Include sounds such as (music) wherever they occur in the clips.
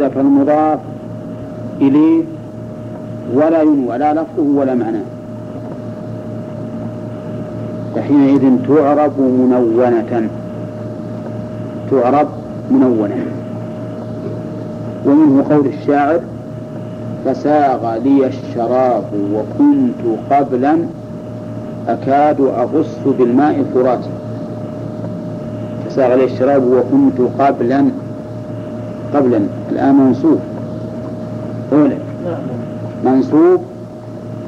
يحذف المضاف إليه ولا ينوى لا لفظه ولا معناه. فحينئذ تعرب منونة. تعرب منونة. ومنه قول الشاعر فساغ لي الشراب وكنت قبلا أكاد أغص بالماء فراتي فساغ لي الشراب وكنت قبلا قبلا. الآن منصوب. أولا منصوب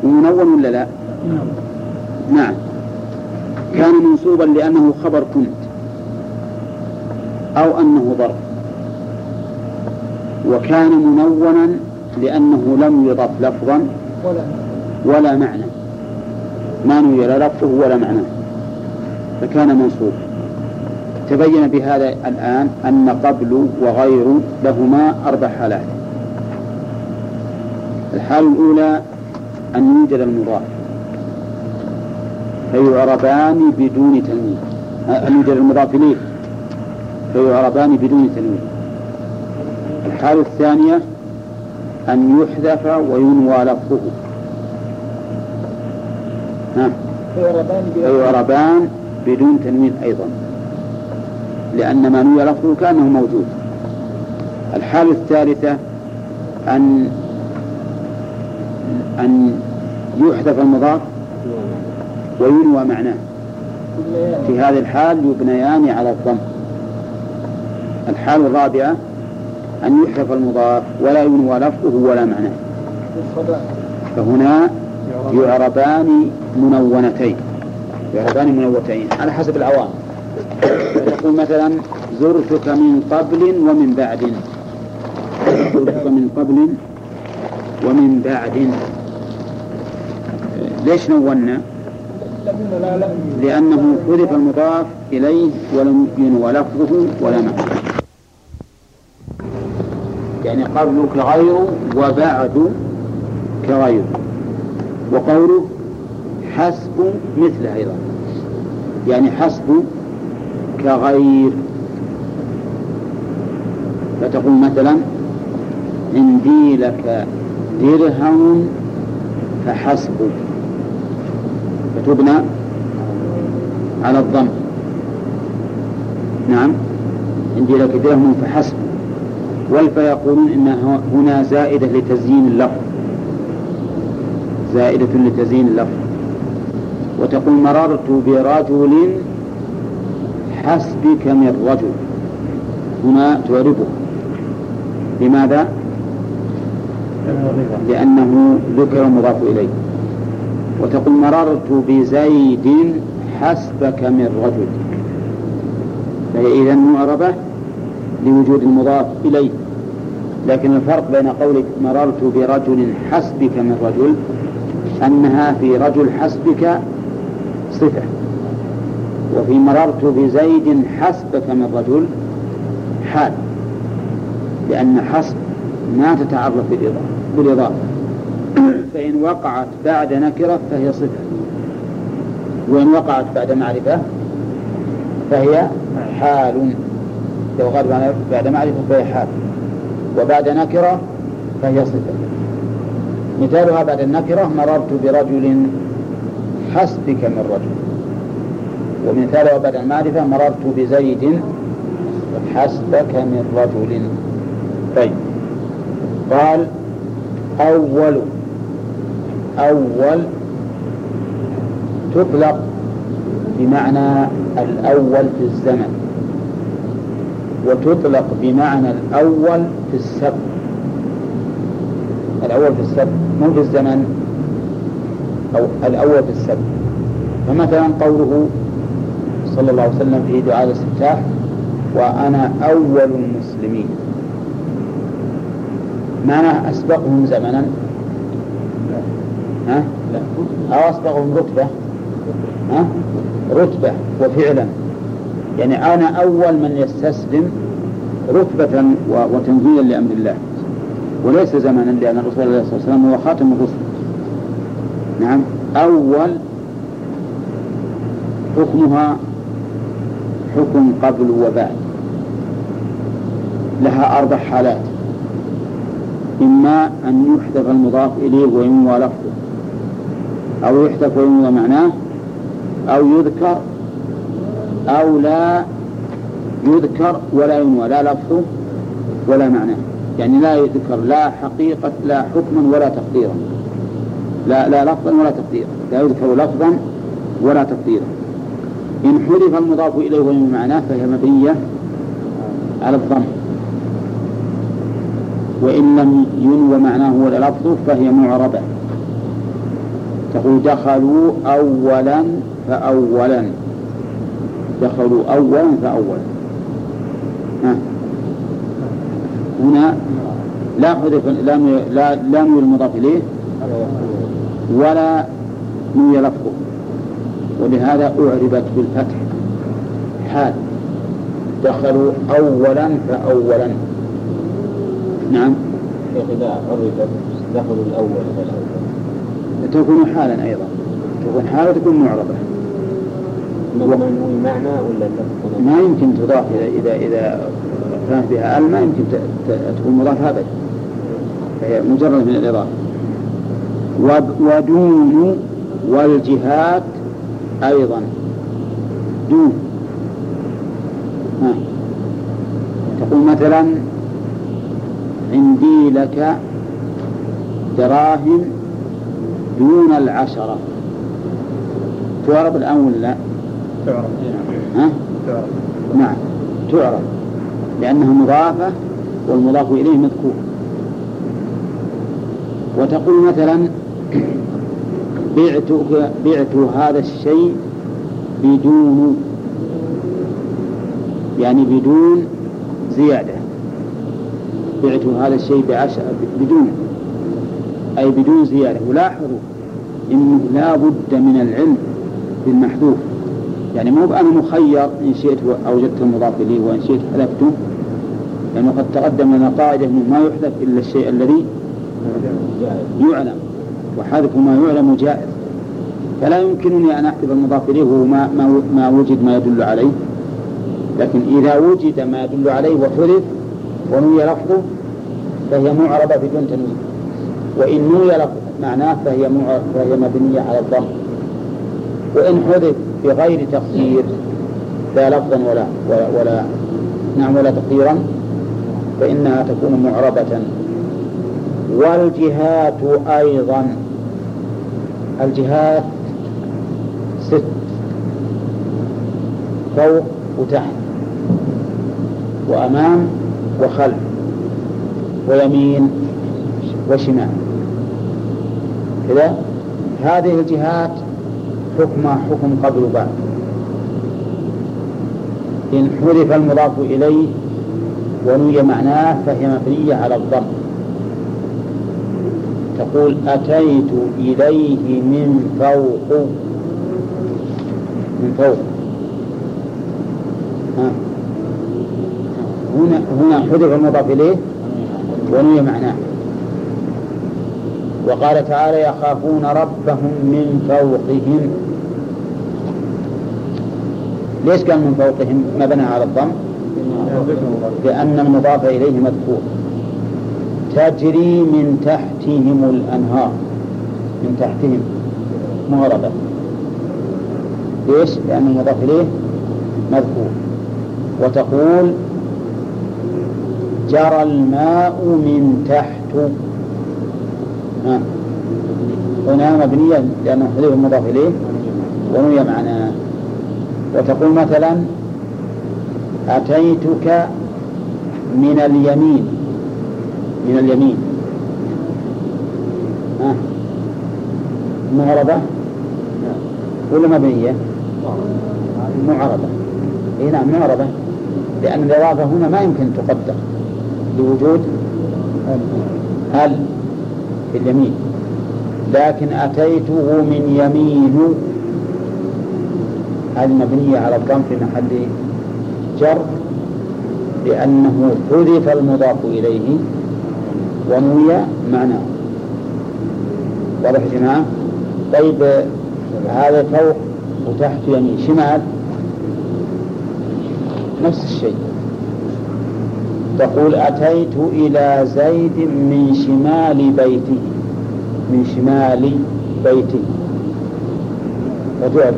ومنون ولا لا؟ نعم. كان منصوبا لأنه خبر كنت. أو أنه ظرف وكان منونا لأنه لم يضف لفظا ولا معنى. ما نوي لا لفظه ولا معناه فكان منصوب. تبين بهذا الآن أن قبل وغير لهما أربع حالات. الحالة الأولى أن يوجد المضاف. فيعربان بدون تنوين أن يوجد المضاف إليه. فيعربان بدون تنوين الحالة الثانية أن يحذف وينوى لفظه ها فيعربان بدون تنوين أيضا. لأن ما نوي لفظه كأنه موجود. الحالة الثالثة أن أن يحذف المضاف وينوى معناه. في هذه الحال يبنيان على الضم. الحال الرابعة أن يحذف المضاف ولا ينوى لفظه ولا معناه. فهنا يعربان منونتين. يعربان منونتين على حسب العوام. يقول مثلا زرتك من قبل ومن بعد. زرتك من قبل ومن بعد. ليش نونا؟ لأنه حذف المضاف إليه ولم ينوى لفظه ولا معنى. يعني قبل كغير وبعد كغير. وقوله حسب مثله أيضا. يعني حسب كغير فتقول مثلا عندي لك درهم فحسب فتبنى على الضم. نعم عندي لك درهم فحسب والفا يقولون إنها هنا زائدة لتزيين اللفظ. زائدة لتزيين اللفظ. وتقول مررت برجل حسبك من رجل هنا تعربه لماذا؟ لأنه ذكر مضاف إليه. وتقول مررت بزيد حسبك من رجل. فهي إذا معربة لوجود المضاف إليه. لكن الفرق بين قولك مررت برجل حسبك من رجل أنها في رجل حسبك صفة. وفي مررت بزيد حسبك من رجل حال لأن حسب ما تتعرف بالإضافة. (coughs) فإن وقعت بعد نكرة فهي صفة. وإن وقعت بعد معرفة فهي حال. لو غاب بعد معرفة فهي حال. وبعد نكرة فهي صفة. مثالها بعد النكرة مررت برجل حسبك من رجل. ومثالها بعد المعرفة مررت بزيد حسبك من رجل. طيب. قال أول أول تطلق بمعنى الأول في الزمن. وتطلق بمعنى الأول في السبب الأول في السبب مو في الزمن أو الأول في السبب فمثلا قوله صلى الله عليه وسلم في دعاء الاستفتاح وأنا أول المسلمين. معناه أسبقهم زمنا؟ ها؟ أو أسبقهم رتبة؟ ها؟ رتبة وفعلا. يعني أنا أول من يستسلم رتبة وتنزيلا لأمر الله. وليس زمنا لأن الرسول عليه الصلاة والسلام هو خاتم الرسل. نعم؟ أول حكمها حكم قبل وبعد. لها أربع حالات. إما أن يحذف المضاف إليه وينوى لفظه. أو يحذف وينوى معناه. أو يذكر أو لا يذكر ولا ينوى. لا لفظه ولا معناه. يعني لا يذكر لا حقيقة لا حكما ولا تقديرا. لا لا لفظا ولا تقديرا. لا يذكر لفظا ولا تقديرا. إن حذف المضاف إليه وينوى معناه فهي مبنية على الضم. وإن لم ينوى معناه ولا لفظه فهي معربة. تقول دخلوا أولا فأولا. دخلوا أولا فأولا. ها. هنا لا حذف لا لا لا نوي المضاف إليه. ولا نوي لفظه. ولهذا أعربت بالفتح. حال. دخلوا أولا فأولا. نعم. إذا عرفت دخلوا الأول فالأول. تكون حالا أيضا. تكون حالة تكون معربة. معنى ولا ما يمكن تضاف إذا إذا إذا كانت بها ال ما يمكن تكون مضافة أبدا. فهي مجرد من الإضافة. ودون والجهات أيضا. دون ها. تقول مثلا عندي لك دراهم دون العشرة. تعرب الآن ولا لا؟ تعرب ها؟ تعرب نعم. تعرب لأنها مضافة والمضاف إليه مذكور. وتقول مثلا بعت بعت هذا الشيء بدون يعني بدون زيادة. بعت هذا الشيء بعشرة بدون. أي بدون زيادة. ولاحظوا إنه لا بد من العلم بالمحذوف. يعني مو أنا مخير إن شئت أوجدت المضاف إليه وإن شئت حذفته لأنه قد تقدم لنا قاعدة أنه ما يحذف إلا الشيء الذي يعلم. وحذف ما يعلم جائز. فلا يمكنني أن أحذف المضاف إليه ما, ما, ما وجد ما يدل عليه. لكن إذا وجد ما يدل عليه وحذف ونوي لفظه فهي معربة بدون تنوين. وإن نوي لفظ معناه فهي فهي مبنية على الضم. وإن حذف بغير تقدير لا لفظا ولا ولا, ولا نعم ولا تقديرا فإنها تكون معربة. والجهات أيضا. الجهات ست. فوق وتحت. وأمام وخلف. ويمين وشمال. كذا؟ هذه الجهات حكم حكم قبل بعد إن حذف المضاف إليه ونوي معناه فهي مبنية على الضم. تقول أتيت إليه من فوق. من فوق. ها. هنا هنا حذف المضاف إليه ونوي معناه. وقال تعالى يخافون ربهم من فوقهم. ليش كان من فوقهم؟ مبنى على الضم. لأن المضاف إليه مذكور. تجري من تحتهم الأنهار. من تحتهم. مغربة ليش؟ لأن المضاف إليه مذكور. وتقول جرى الماء من تحت. ها. هنا مبنية لأنه حذف المضاف إليه. ونوي معناه. وتقول مثلا أتيتك من اليمين. من اليمين. ها؟ معربة ولا مبنية معربة إي نعم معربة لأن الإضافة هنا ما يمكن تقدر. لوجود هل في اليمين. لكن أتيته من يمين. هذه مبنية على الضم في محل جر لأنه حذف المضاف إليه. ونوي معناه واضح جماعة؟ طيب هذا فوق وتحت يمين شمال. نفس الشيء. تقول أتيت إلى زيد من شمال بيته. من شمال بيته. وتعرف.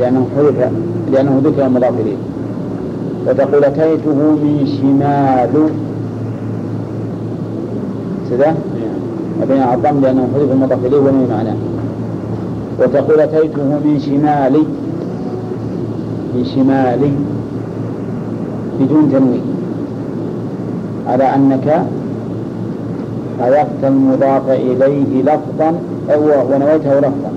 لأنه حذف لأنه ذكر المضاف إليه. وتقول أتيته من شمال كذا؟ وبين الضم لأنه حذف المضاف إليه ومن معناه وتقول أتيته من شمالي. من شمالي. بدون تنوين. على أنك حذفت المضاف إليه لفظا أو ونويته لفظا.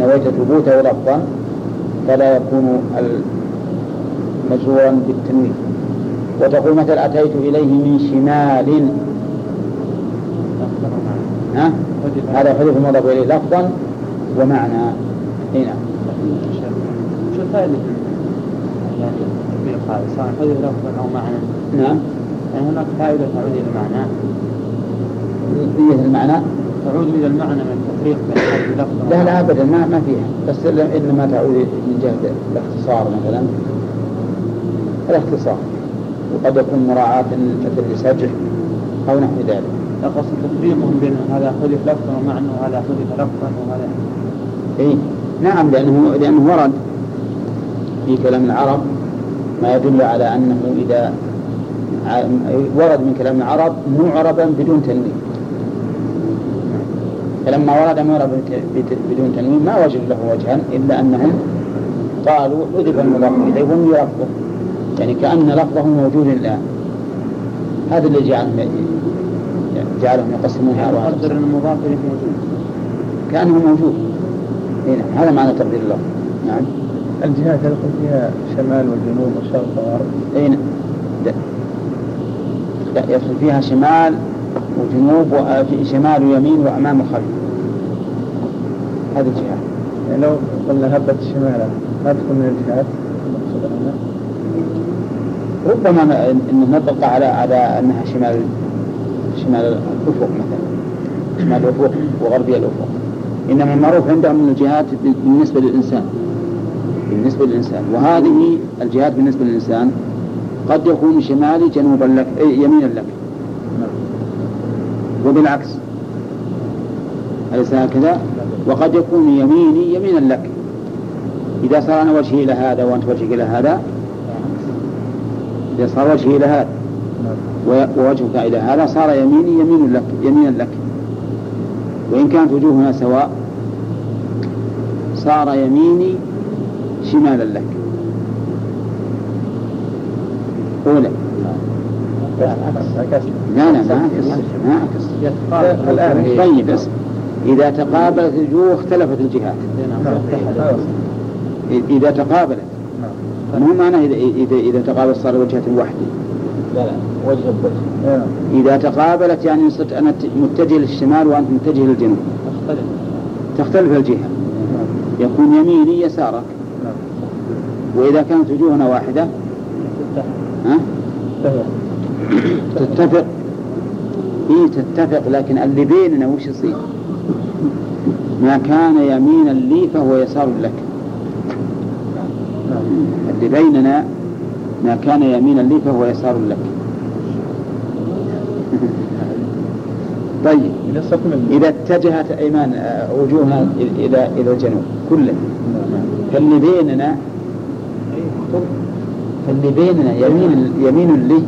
نويت ثبوته لفظا. فلا يكون مجرورا بالتنوين. وتقول مثل أتيت إليه من شمال؟ ها؟ هذا حذف المضاف إليه لفظا ومعنى. هنا نعم. شو الفائدة يعني تطبيق هذا سواء لفظا أو معنى. نعم. يعني هناك فائدة تعود إلى المعنى. إيه المعنى؟ تعود إلى المعنى من التفريق بين لفظ لا لا أبدا ما ما فيها. بس إنما تعود من جهة الاختصار مثلا. الاختصار. وقد يكون مراعاة مثل لسجع أو نحو ذلك. قصد تفريقهم بين هذا حذف لفظا ومعنى وهذا حذف لفظا وهذا اي نعم لأنه لأنه ورد في كلام العرب ما يدل على أنه إذا ورد من كلام العرب معربا بدون تنوين. فلما ورد معربا بدون تنوين ما وجد له وجها إلا أنهم قالوا حذف المضاف إليه ولم يلفظه يعني كأن لفظه موجود الان هذا اللي جعلهم جعلهم يقسمون هذا قدر المضاف إليه موجود. كأنه موجود. هنا نعم. هذا معنى تقدير الله نعم. الجهات يدخل فيها شمال وجنوب وشرق وغرب؟ اي نعم. لا يدخل فيها شمال وجنوب وفي شمال ويمين وأمام وخلف. هذه الجهات. يعني لو قلنا هبت الشمال ما تكون من الجهات؟ ربما انه نطلق على على أنها شمال شمال الأفق مثلا. شمال الأفق وغربي الأفق. إنما المعروف عندهم من الجهات بالنسبة للإنسان. بالنسبة للإنسان. وهذه الجهات بالنسبة للإنسان قد يكون شمالي جنوبا لك يمينا لك. وبالعكس. أليس هكذا؟ وقد يكون يميني يمينا لك. إذا صار أنا وجهي إلى هذا وأنت وجهك إلى هذا إذا صار وجهي إلى هذا. ووجهك إلى هذا. صار يميني يمين لك يمينا لك. وإن كانت وجوهنا سواء صار يميني شمالا لك. أولى. لا لا ما عكس ما عكس الآن طيب بس. إذا تقابلت الوجوه اختلفت الجهات. إذا تقابلت. مو معناه إذا إذا إذا تقابلت صار وجهة واحدة لا لا وجه بوجه إذا تقابلت يعني صرت أنا متجه للشمال وأنت متجه للجنوب. تختلف. تختلف الجهة. يكون يميني يسارك. وإذا كانت وجوهنا واحدة. ها؟ تتفق. إيه تتفق. لكن اللي بيننا وش يصير؟ ما كان يمينا لي فهو يسار لك. بيننا ما كان يمينا لي فهو يسار لك. (laughs) طيب. إذا اتجهت أيمان آه، وجوهنا إلى إلى الجنوب كله. فاللي بيننا فاللي بيننا يمين يمين لي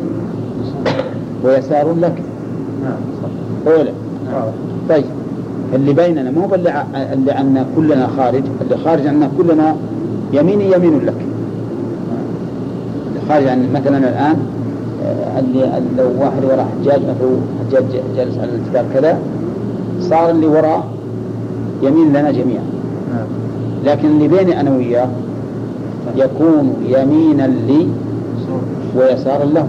ويسار لك. نعم أولى طيب. اللي بيننا مو اللي عنا كلنا خارج اللي خارج عنا كلنا يميني يمين لك. خارج عن مثلا الآن آه، اللي لو واحد وراء حجاج مثلا حجاج جالس على الجدار كذا صار اللي وراء يمين لنا جميعا. نعم. لكن اللي بيني أنا وياه يكون يمينا لي ويسارا له.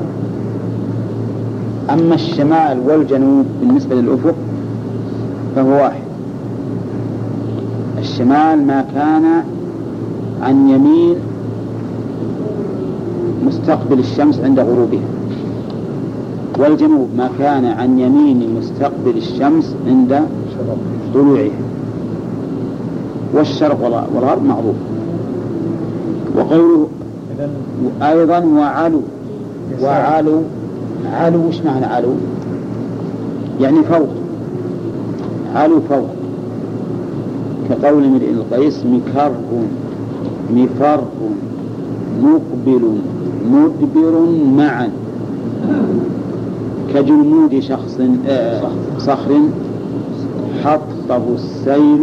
أما الشمال والجنوب بالنسبة للأفق فهو واحد. الشمال ما كان عن يمين مستقبل الشمس عند غروبها. والجنوب ما كان عن يمين مستقبل الشمس عند طلوعها. والشرق والغرب معروف. وقوله أيضا وعلو. وعلو علو وش معنى علو؟ يعني فوق. علو فوق. كقول امرئ القيس مكر مفر مقبل. مدبر معا. كجلمود شخص آه، صخر. حطه السيل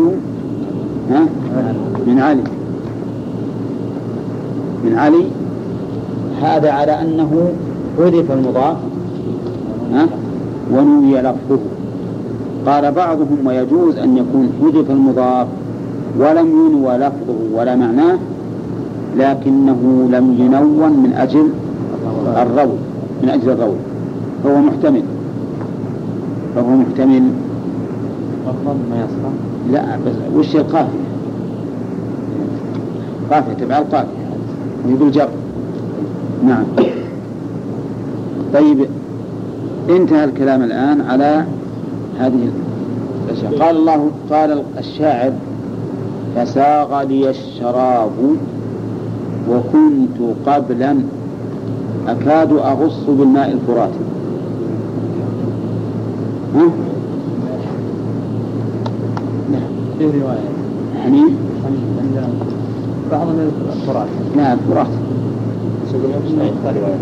من علي. من علي. هذا على أنه حذف المضاف ونوي لفظه. قال بعضهم ويجوز أن يكون حذف المضاف ولم ينوى لفظه ولا معناه. لكنه لم ينون من أجل الروي من أجل الروي فهو محتمل. فهو محتمل. ما يصح لا بس وش القافية؟ قافية تبع القافية. يقول جر. نعم. طيب انتهى الكلام الآن على هذه الأشياء. قال الله قال الشاعر فساغ لي الشراب وكنت قبلا أكاد أغص بالماء الفراتي ها؟ في رواية. حميم حميم عندنا بعض من الفرات. لا الفرات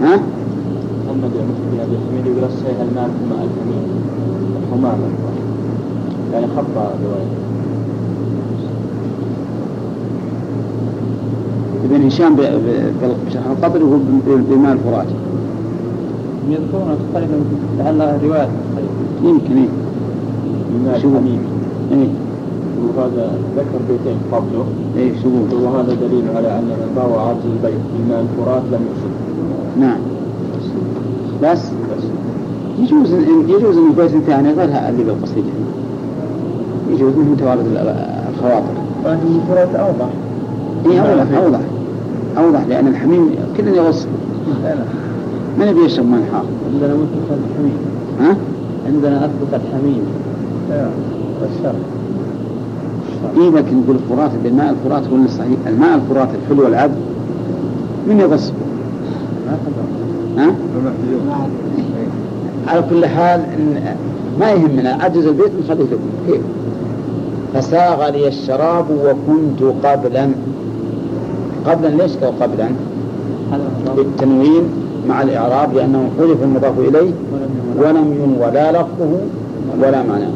ها؟ محمد بن ابي حميد يقول الصيح الماء ماء الحميم الحمام يعني خطأ رواية. ابن هشام بشرح القبر وهو بماء الفرات يذكرون تقريبا لعل رواية يمكن إيه. بماء شو؟ الحميم إيه. وهذا ذكر بيتين قبله. إيه شو وهذا دليل على أن من باوى عرض البيت بماء الفرات لم يصب. نعم. بس بس. يجوز يجوز إن بيت ثاني غير اللي بالقصيدة. يجوز منه توارد الخواطر. الفرات أوضح. اي أوضح أوضح. أوضح لأن الحميم كل يغص من يبي يشرب ماء؟ حار عندنا مثبت الحميم. ها؟ عندنا اثبت الحميم والشر اي لكن نقول الفرات بالماء الفرات هو اللي صحيح. الماء الفرات الحلو العذب من يغص ما خبر ها؟ على كل حال إن ما يهمنا عجز البيت نخليه لكم. كيف؟ فساغ لي الشراب وكنت قبلا. قبلا ليش قال قبلا؟ بالتنوين مع الإعراب لأنه حذف المضاف إليه ولم ينوى لا لفظه ولا معناه.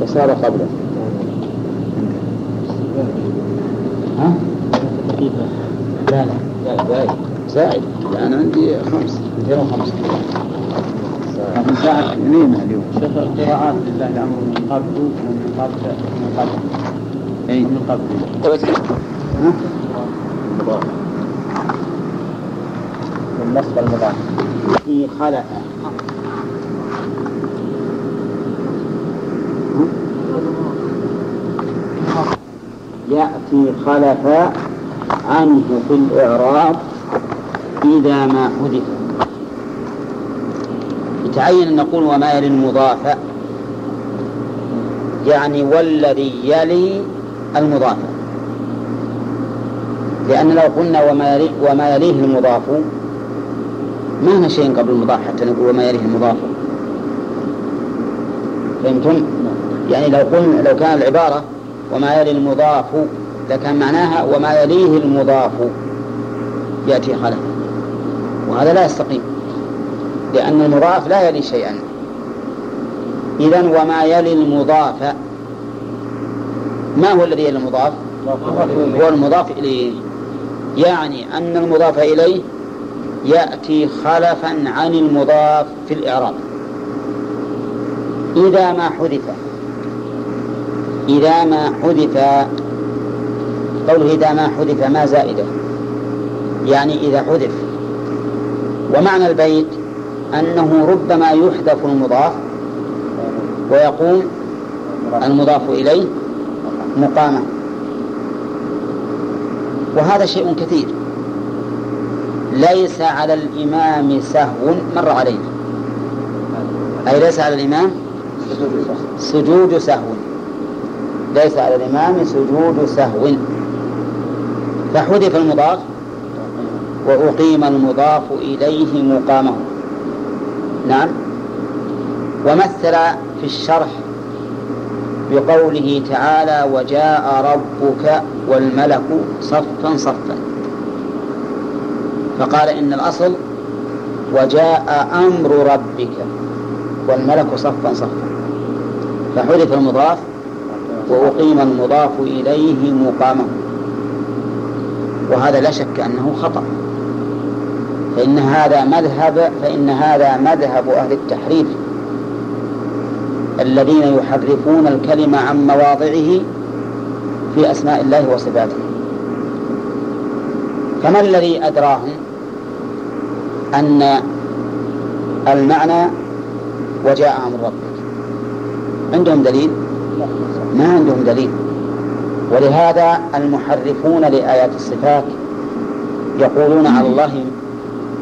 فصار قبلا. ها؟ لا لا. زايد أنا عندي خمس. 205 لكن ساعة. اثنين اليوم. شيخ القراءات لله الأمر من قبل ومن قبل من قبل. أي. من قبل. ها؟ والنصب المضاف في خلق. يأتي خلف عنه في الإعراب إذا ما حذف. يتعين أن نقول وما يلي المضاف. يعني والذي يلي المضاف. لأن لو قلنا وما يلي وما يليه المضاف ما هنا شيء قبل المضاف حتى نقول وما يليه المضاف. فهمتم؟ يعني لو قلنا لو كان العبارة وما يلي المضاف لكان معناها وما يليه المضاف يأتي خلف. وهذا لا يستقيم لأن المضاف لا يلي شيئا. إذا وما يلي المضاف ما هو الذي يلي المضاف؟ هو المضاف إليه. يعني أن المضاف إليه يأتي خلفا عن المضاف في الإعراب. إذا ما حذف إذا ما حذف قوله إذا ما حذف ما زائدة؟ يعني إذا حذف. ومعنى البيت أنه ربما يحذف المضاف ويقوم المضاف إليه مقامة وهذا شيء كثير. ليس على الإمام سهو مر علينا أي ليس على الإمام سجود سهو. ليس على الإمام سجود سهو. فحذف المضاف وأقيم المضاف إليه مقامه. نعم. ومثل في الشرح بقوله تعالى وجاء ربك والملك صفا صفا. فقال إن الأصل وجاء أمر ربك والملك صفا صفا. فحذف المضاف وأقيم المضاف إليه مقامه. وهذا لا شك أنه خطأ. فإن هذا مذهب فإن هذا مذهب أهل التحريف. الذين يحرفون الكلمة عن مواضعه في أسماء الله وصفاته. فما الذي أدراهم؟ أن المعنى وجاء أمر ربك. عندهم دليل؟ ما عندهم دليل. ولهذا المحرفون لآيات الصفات يقولون على الله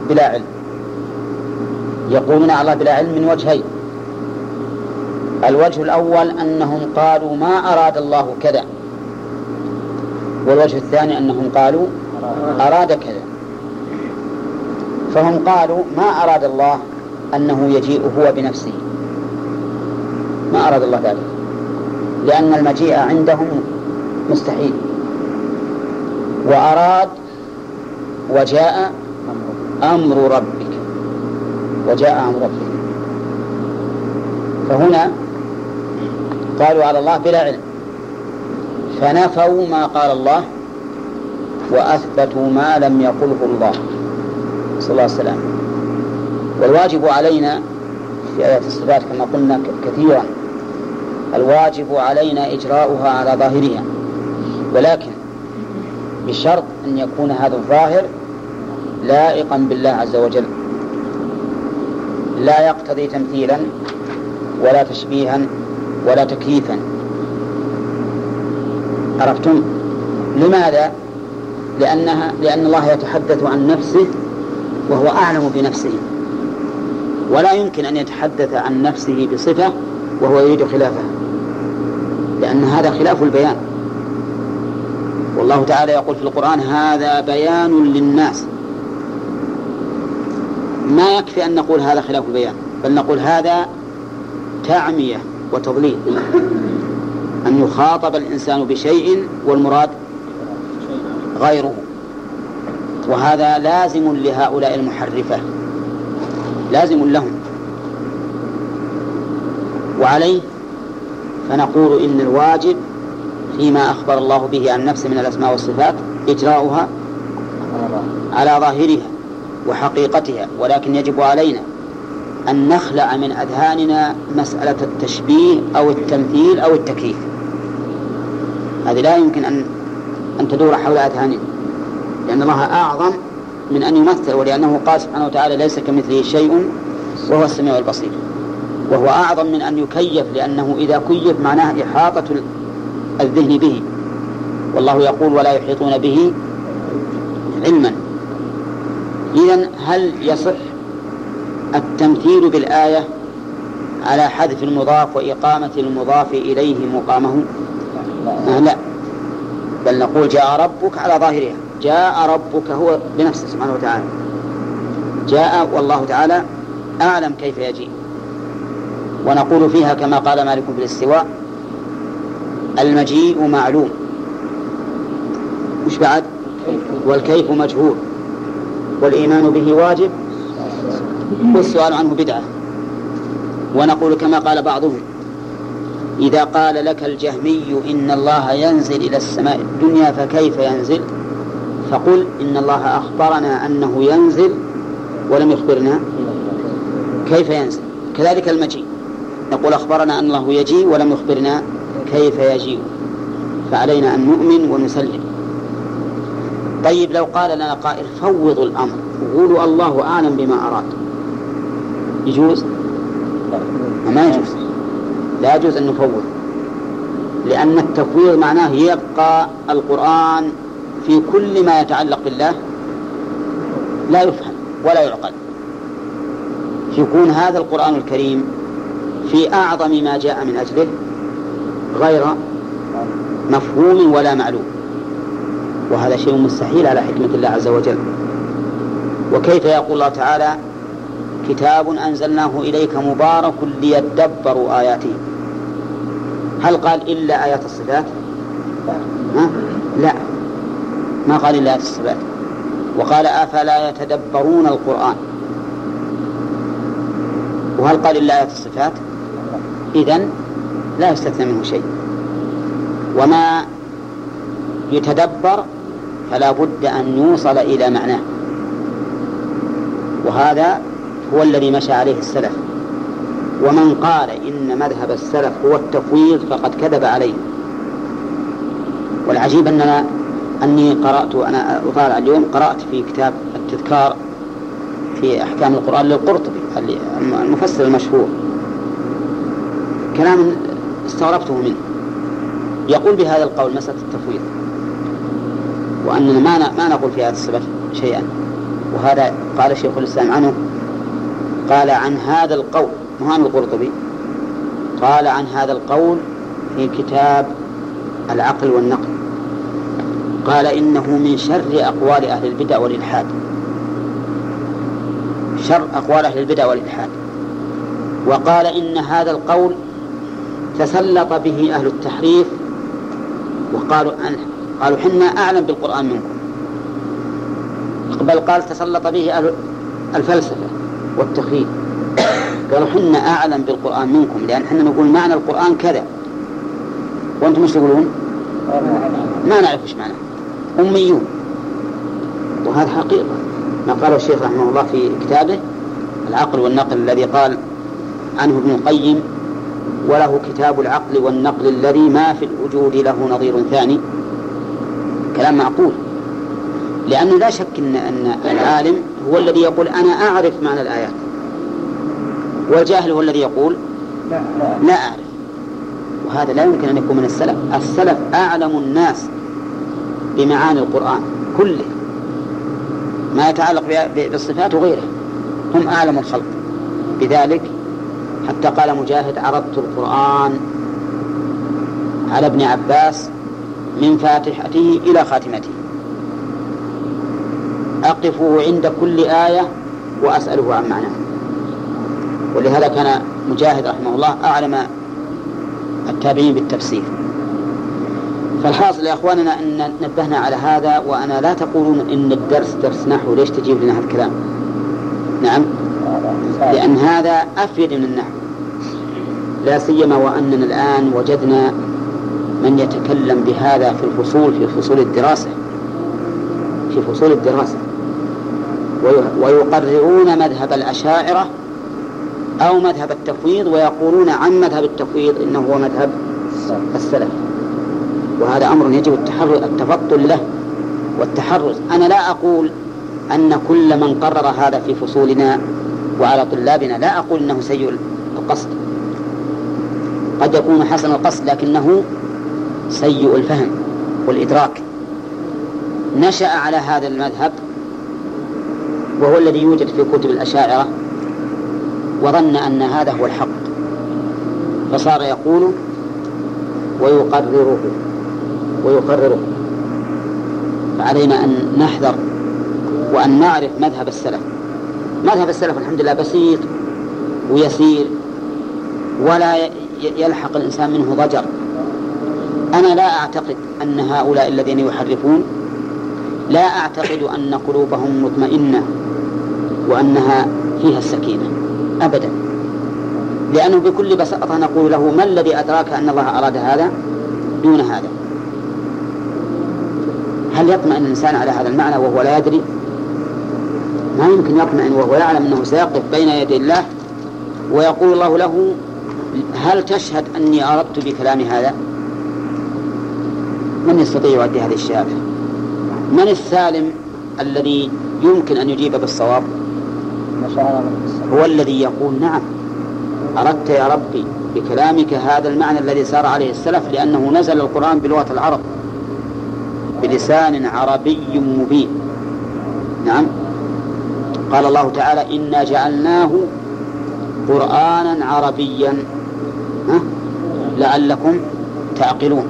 بلا علم. يقولون على الله بلا علم من وجهين. الوجه الأول أنهم قالوا ما أراد الله كذا. والوجه الثاني أنهم قالوا أراد كذا. فهم قالوا ما أراد الله أنه يجيء هو بنفسه. ما أراد الله ذلك. لأن المجيء عندهم مستحيل. وأراد وجاء أمر ربك. وجاء أمر ربك. فهنا قالوا على الله بلا علم. فنفوا ما قال الله وأثبتوا ما لم يقله الله. صلى الله عليه وسلم. والواجب علينا في آيات الصفات كما قلنا كثيرا الواجب علينا إجراؤها على ظاهرها. ولكن بشرط أن يكون هذا الظاهر لائقا بالله عز وجل. لا يقتضي تمثيلا ولا تشبيها ولا تكييفا. عرفتم؟ لماذا؟ لأنها لأن الله يتحدث عن نفسه وهو أعلم بنفسه. ولا يمكن أن يتحدث عن نفسه بصفة وهو يريد خلافها. لأن هذا خلاف البيان. والله تعالى يقول في القرآن هذا بيان للناس. ما يكفي أن نقول هذا خلاف البيان بل نقول هذا تعمية. وتضليل. أن يخاطب الإنسان بشيء والمراد غيره. وهذا لازم لهؤلاء المحرفة. لازم لهم. وعليه فنقول إن الواجب فيما أخبر الله به عن نفسه من الأسماء والصفات إجراؤها على ظاهرها وحقيقتها ولكن يجب علينا أن نخلع من أذهاننا مسألة التشبيه أو التمثيل أو التكييف. هذه لا يمكن أن أن تدور حول أذهاننا لأن الله أعظم من أن يمثل ولأنه قال سبحانه وتعالى ليس كمثله شيء وهو السميع البصير. وهو أعظم من أن يكيف لأنه إذا كيف معناه إحاطة الذهن به. والله يقول ولا يحيطون به علما. إذا هل يصح التمثيل بالآية على حذف المضاف وإقامة المضاف إليه مقامه. لا, لا. بل نقول جاء ربك على ظاهرها. جاء ربك هو بنفسه سبحانه وتعالى. جاء والله تعالى أعلم كيف يجيء. ونقول فيها كما قال مالك في الاستواء المجيء معلوم. مش بعد؟ والكيف مجهول. والإيمان به واجب. والسؤال عنه بدعة. ونقول كما قال بعضهم إذا قال لك الجهمي إن الله ينزل إلى السماء الدنيا فكيف ينزل؟ فقل إن الله أخبرنا أنه ينزل ولم يخبرنا كيف ينزل. كذلك المجيء. نقول أخبرنا أن الله يجيء ولم يخبرنا كيف يجيء. فعلينا أن نؤمن ونسلم. طيب لو قال لنا قائل فوضوا الأمر قولوا الله أعلم بما أراد. يجوز؟ ما يجوز. لا يجوز أن نفوض. لأن التفويض معناه يبقى القرآن في كل ما يتعلق بالله لا يفهم ولا يعقل. يكون هذا القرآن الكريم في أعظم ما جاء من أجله غير مفهوم ولا معلوم. وهذا شيء مستحيل على حكمة الله عز وجل. وكيف يقول الله تعالى كتاب أنزلناه إليك مبارك ليدبروا آياته. هل قال إلا آيات الصفات؟ ها؟ لا. ما قال إلا آيات الصفات. وقال أفلا يتدبرون القرآن؟ وهل قال إلا آيات الصفات؟ إذن لا يستثنى منه شيء. وما يتدبر فلا بد أن يوصل إلى معناه. وهذا هو الذي مشى عليه السلف. ومن قال إن مذهب السلف هو التفويض فقد كذب عليه. والعجيب أننا أني قرأت أنا أطالع اليوم قرأت في كتاب التذكار في أحكام القرآن للقرطبي المفسر المشهور. كلام استغربته منه. يقول بهذا القول مسألة التفويض. وأننا ما ما نقول في هذا الصفة شيئا. وهذا قال شيخ الإسلام عنه قال عن هذا القول مهان القرطبي قال عن هذا القول في كتاب العقل والنقل. قال إنه من شر أقوال أهل البدع والإلحاد. شر أقوال أهل البدع والإلحاد. وقال إن هذا القول تسلط به أهل التحريف. وقالوا قالوا حنا أعلم بالقرآن منكم. بل قال تسلط به أهل الفلسفة. والتخيل قالوا حنا أعلم بالقرآن منكم لأن حنا نقول معنى القرآن كذا. وأنتم إيش تقولون؟ ما نعرف إيش معناه أميون. وهذا حقيقة. ما قاله الشيخ رحمه الله في كتابه العقل والنقل الذي قال عنه ابن القيم وله كتاب العقل والنقل الذي ما في الوجود له نظير ثاني. كلام معقول. لأنه لا شك أن أن العالم هو الذي يقول أنا أعرف معنى الآيات. والجاهل هو الذي يقول لا أعرف. وهذا لا يمكن أن يكون من السلف. السلف أعلم الناس بمعاني القرآن كله. ما يتعلق بالصفات وغيره. هم أعلم الخلق. بذلك حتى قال مجاهد عرضت القرآن على ابن عباس من فاتحته إلى خاتمته. أقفه عند كل آية وأسأله عن معناه ولهذا كان مجاهد رحمه الله أعلم التابعين بالتفسير. فالحاصل يا إخواننا أن نبهنا على هذا وأنا لا تقولون إن الدرس درس نحو ليش تجيب لنا هذا الكلام؟ نعم. لأن هذا أفيد من النحو. لا سيما وأننا الآن وجدنا من يتكلم بهذا في الفصول في فصول الدراسة. في فصول الدراسة. ويقررون مذهب الأشاعرة أو مذهب التفويض ويقولون عن مذهب التفويض إنه هو مذهب السلف. وهذا أمر يجب التفطن له والتحرز. أنا لا أقول أن كل من قرر هذا في فصولنا وعلى طلابنا لا أقول أنه سيء القصد. قد يكون حسن القصد لكنه سيء الفهم والإدراك. نشأ على هذا المذهب وهو الذي يوجد في كتب الأشاعرة وظن أن هذا هو الحق. فصار يقول ويقرره ويقرره. فعلينا أن نحذر وأن نعرف مذهب السلف. مذهب السلف الحمد لله بسيط ويسير ولا يلحق الإنسان منه ضجر. أنا لا أعتقد أن هؤلاء الذين يحرفون لا أعتقد أن قلوبهم مطمئنة. وأنها فيها السكينة. أبدا. لأنه بكل بساطة نقول له ما الذي أدراك أن الله أراد هذا دون هذا؟ هل يطمئن الإنسان على هذا المعنى وهو لا يدري؟ ما يمكن يطمئن وهو يعلم أنه سيقف بين يدي الله ويقول الله له هل تشهد أني أردت بكلامي هذا؟ من يستطيع يؤدي هذه الشهادة؟ من السالم الذي يمكن أن يجيب بالصواب؟ هو الذي يقول نعم. أردت يا ربي بكلامك هذا المعنى الذي سار عليه السلف لأنه نزل القرآن بلغة العرب بلسان عربي مبين. نعم. قال الله تعالى إنا جعلناه قرآنا عربيا. ها؟ لعلكم تعقلون.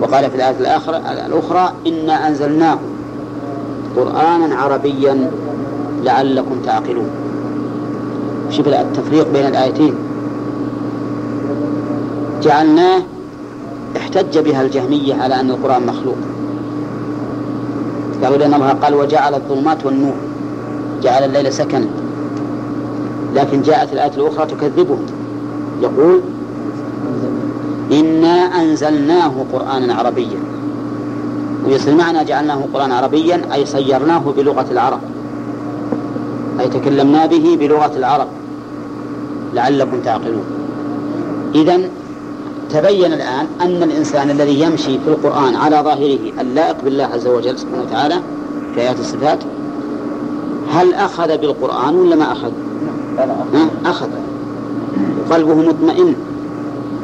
وقال في الآية الآخرة الأخرى إنا أنزلناه قرآنا عربيا. لعلكم تعقلون. شوف التفريق بين الآيتين. جعلناه احتج بها الجهمية على أن القرآن مخلوق. قالوا لأن الله قال وجعل الظلمات والنور. جعل الليل سكنا لكن جاءت الآية الأخرى تكذبهم. يقول إنا أنزلناه قرآنا عربيا. ويصل معنى جعلناه قرآنا عربيا أي صيرناه بلغة العرب. أي تكلمنا به بلغة العرب لعلكم تعقلون. إذا تبين الآن أن الإنسان الذي يمشي في القرآن على ظاهره اللائق بالله عز وجل سبحانه وتعالى في آيات الصفات هل أخذ بالقرآن ولا ما أخذ؟ أخذ. قلبه مطمئن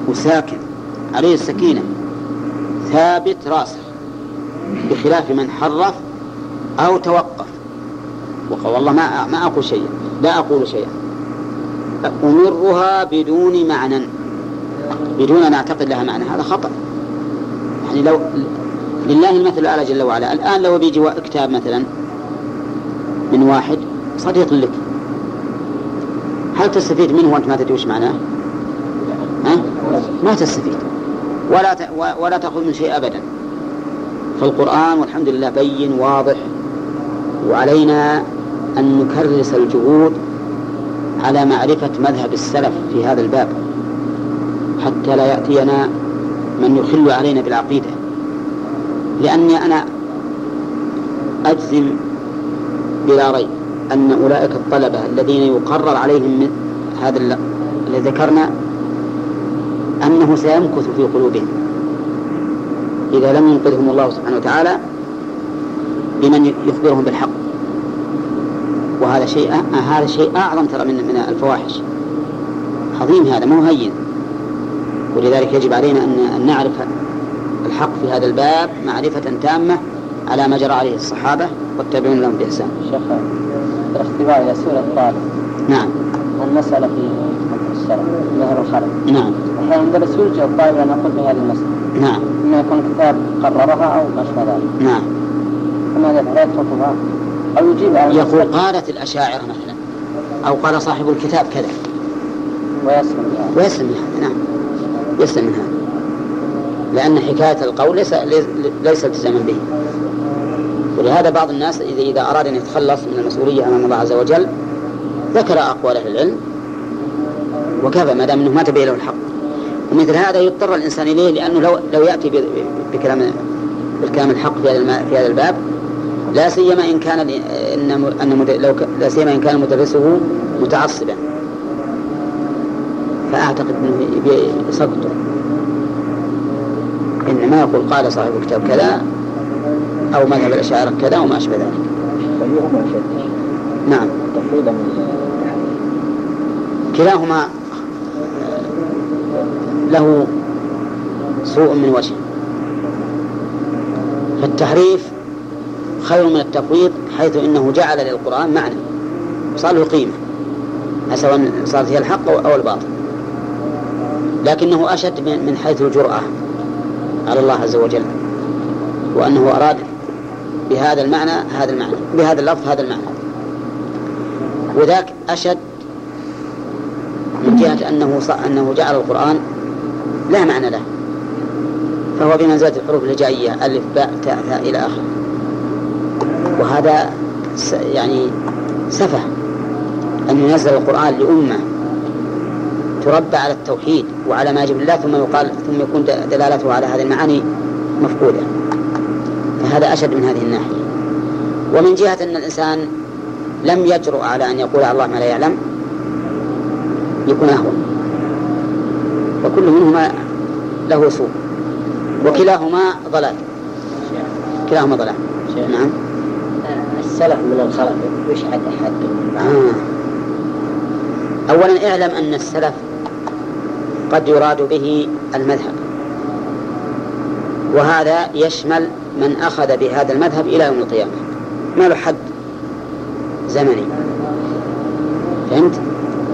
وساكن عليه السكينة ثابت راسخ بخلاف من حرف أو توقف. والله ما ما أقول شيئا لا أقول شيئا. أمرها بدون معنى. بدون أن أعتقد لها معنى هذا خطأ. يعني لو لله المثل الأعلى جل وعلا. الآن لو بيجي كتاب مثلا من واحد صديق لك. هل تستفيد منه وأنت ما تدري وش معناه؟ ها؟ ما تستفيد. ولا ت... ولا تأخذ من شيء أبدا. فالقرآن والحمد لله بين واضح وعلينا أن نكرس الجهود على معرفة مذهب السلف في هذا الباب حتى لا يأتينا من يخل علينا بالعقيدة. لأني أنا أجزم بلا ريب أن أولئك الطلبة الذين يقرر عليهم من هذا الذي ذكرنا أنه سيمكث في قلوبهم. إذا لم ينقذهم الله سبحانه وتعالى بمن يخبرهم بالحق. وهذا شيء هذا شيء أعظم ترى من من الفواحش عظيم هذا مو هين ولذلك يجب علينا أن نعرف الحق في هذا الباب معرفة تامة على ما جرى عليه الصحابة والتابعون لهم بإحسان. شيخ الاختبار إلى سورة الطالب. نعم. المسألة في الشرع ظهر الخلق. نعم. أحيانا درس يلجأ الطالب أن يقول بهذه المسألة. نعم. إما يكون كتاب قررها أو ما أشبه ذلك. نعم. فماذا يفعل يتركها أو يجيب يقول قالت الأشاعرة مثلا أو قال صاحب الكتاب كذا. ويسلم. ويسلم من هذا نعم. يسلم من هذا. لأن حكاية القول ليس ليس التزاما به. ولهذا بعض الناس إذا إذا أراد أن يتخلص من المسؤولية أمام الله عز وجل ذكر أقوال أهل العلم وكفى ما دام أنه ما تبين له الحق. ومثل هذا يضطر الإنسان إليه لأنه لو لو يأتي بكلام بالكلام الحق في هذا في هذا الباب لا سيما إن كان إن أن لو لا سيما إن كان مدرسه متعصبا. فأعتقد أنه يسقطه إنما يقول قال صاحب الكتاب كذا أو مذهب الأشاعرة كذا وما أشبه ذلك؟ نعم. من كلاهما له سوء من وجه فالتحريف خير من التفويض حيث إنه جعل للقرآن معنى صار له قيمة سواء صارت هي الحق أو الباطل. لكنه أشد من حيث الجرأة على الله عز وجل وأنه أراد بهذا المعنى هذا المعنى بهذا اللفظ هذا المعنى. وذاك أشد من جهة أنه أنه جعل القرآن لا معنى له فهو بمنزلة الحروف الهجائية ألف باء تاء ثاء إلى آخره. وهذا يعني سفه أن ينزل القرآن لأمة تربى على التوحيد وعلى ما يجب الله ثم يقال ثم يكون دلالته على هذه المعاني مفقودة. فهذا أشد من هذه الناحية. ومن جهة أن الإنسان لم يجرؤ على أن يقول على الله ما لا يعلم يكون أهون. وكل منهما له سوء وكلاهما ضلال. كلاهما ضلال. نعم. السلف من الخلف وش حد حد. آه. أولا اعلم أن السلف قد يراد به المذهب. وهذا يشمل من أخذ بهذا المذهب إلى يوم القيامة. ما له حد زمني. فهمت؟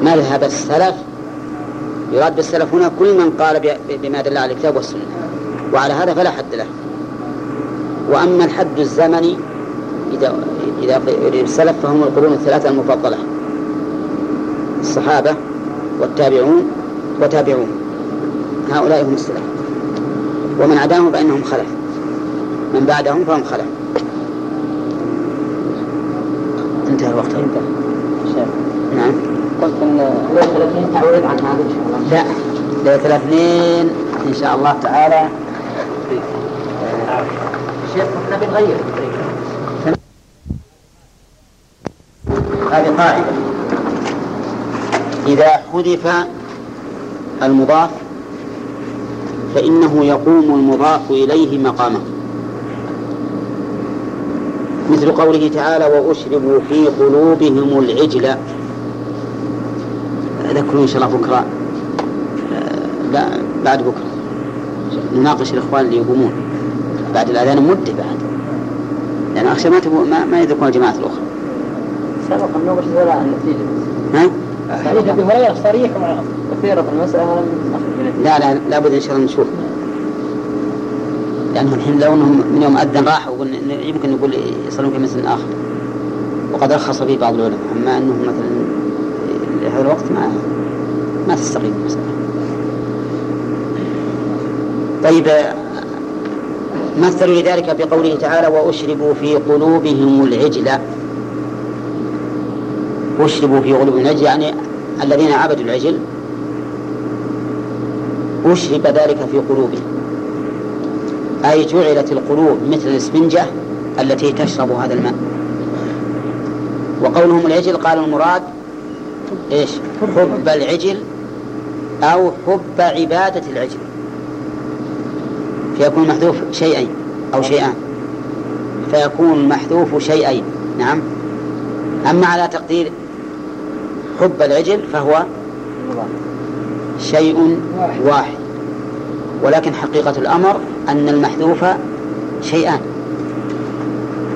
مذهب السلف يراد بالسلف هنا كل من قال بما دل على الكتاب والسنة. وعلى هذا فلا حد له. وأما الحد الزمني إذا إذا السلف فهم القرون الثلاثة المفضلة. الصحابة والتابعون وتابعون. هؤلاء هم السلف. ومن عداهم فإنهم خلف. من بعدهم فهم خلف. انتهى الوقت. انتهى. نعم. قلت إن ليلة الاثنين تعويض عن هذا إن شاء الله. لا. ليلة الاثنين إن شاء الله تعالى. شيخ إحنا بنغير. قاعدة إذا حذف المضاف فإنه يقوم المضاف إليه مقامه. مثل قوله تعالى وأشربوا في قلوبهم العجل. ذكروا إن شاء الله بكرة. آه، لا بعد بكرة. نناقش الإخوان اللي يقومون. بعد الأذان مدة بعد. لأن أخشى ما ما, يذكرون الجماعات الأخرى. سبق ولا النتيجة. ها؟ حديث أبي هريرة صريح لم بنتيجه لا لا لابد إن شاء الله نشوف لأنه الحين لو انهم من يوم أذن راحوا إن يمكن نقول يصلون في مثل آخر. وقد رخص فيه بعض العلماء أما انه مثلا لهذا الوقت ما ما تستقيم المساله طيب مثلوا لذلك بقوله تعالى وأشربوا في قلوبهم العجل أشربوا في قلوبهم العجل يعني الذين عبدوا العجل. أشرب ذلك في قلوبهم. أي جعلت القلوب مثل الإسفنجة التي تشرب هذا الماء. وقولهم العجل قال المراد إيش؟ حب العجل أو حب عبادة العجل. فيكون محذوف شيئين أو شيئان. فيكون محذوف شيئين. نعم. أما على تقدير حب العجل فهو شيء واحد. ولكن حقيقة الأمر أن المحذوف شيئان.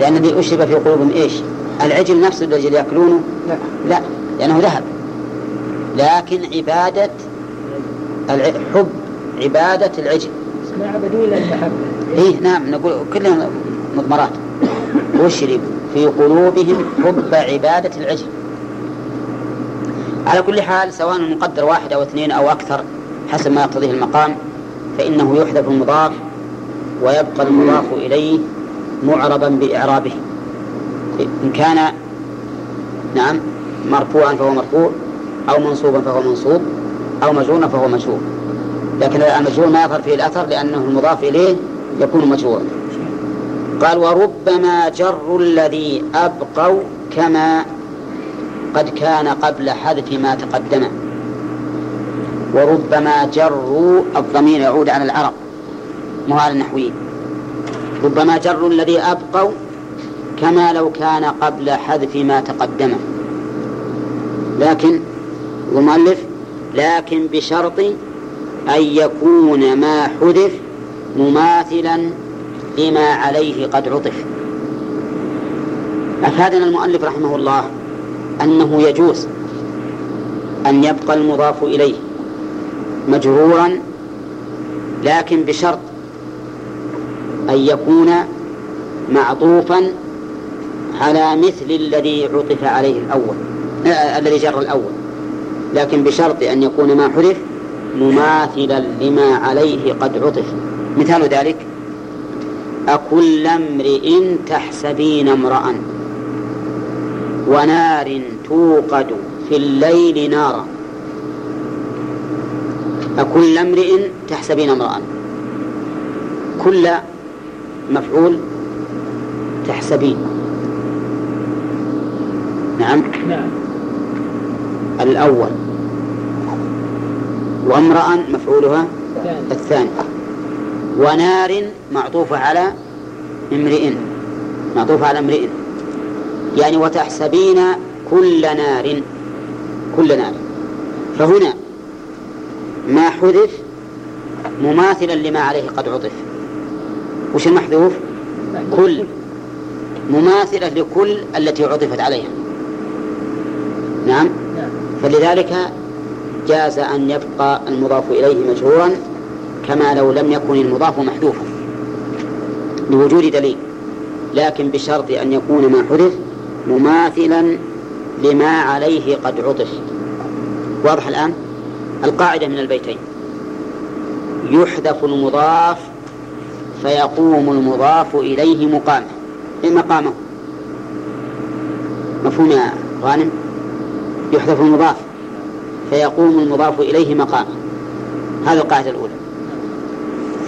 لأن الذي أشرب في قلوبهم إيش؟ العجل نفسه الذي يأكلونه؟ لا. لا. لأنه ذهب. لكن عبادة الع... حب عبادة العجل. ما عبدوا الا المحبه إيه نعم نقول كلها مضمرات. أشرب في قلوبهم حب عبادة العجل. على كل حال سواء المقدر واحد أو اثنين أو أكثر حسب ما يقتضيه المقام فإنه يحذف المضاف ويبقى المضاف إليه معربا بإعرابه. إن كان نعم مرفوعا فهو مرفوع أو منصوبا فهو منصوب أو مجرورا فهو مجرور. لكن المجرور ما يظهر فيه الأثر لأنه المضاف إليه يكون مجرورا. قال وربما جر الذي أبقوا كما قد كان قبل حذف ما تقدم. وربما جروا الضمير يعود على العرب. مو على النحويين ربما جروا الذي أبقوا كما لو كان قبل حذف ما تقدم. لكن المؤلف لكن بشرط أن يكون ما حذف مماثلا لما عليه قد عطف. أفادنا المؤلف رحمه الله. أنه يجوز أن يبقى المضاف إليه مجرورا لكن بشرط أن يكون معطوفا على مثل الذي عطف عليه الأول آه الذي جر الأول. لكن بشرط أن يكون ما حذف مماثلا لما عليه قد عطف. مثال ذلك أكل امرئ تحسبين امرأ. ونار توقد في الليل نارا. أكل امرئ تحسبين امرأ. كل مفعول تحسبين. نعم؟ نعم. الأول. وامرأ مفعولها الثاني. ونار معطوفة على امرئ. معطوفة على امرئ. يعني وتحسبين كل نار كل نار. فهنا ما حذف مماثلا لما عليه قد عطف. وش المحذوف؟ كل. مماثلة لكل التي عطفت عليها. نعم؟ فلذلك جاز أن يبقى المضاف إليه مجرورا كما لو لم يكن المضاف محذوفا لوجود دليل. لكن بشرط أن يكون ما حذف مماثلا لما عليه قد عطف. واضح الآن؟ القاعدة من البيتين. يحذف المضاف فيقوم المضاف إليه مقامه. إيه مقامه؟ مفهوم يا غانم؟ يحذف المضاف فيقوم المضاف إليه مقامه. هذه القاعدة الأولى.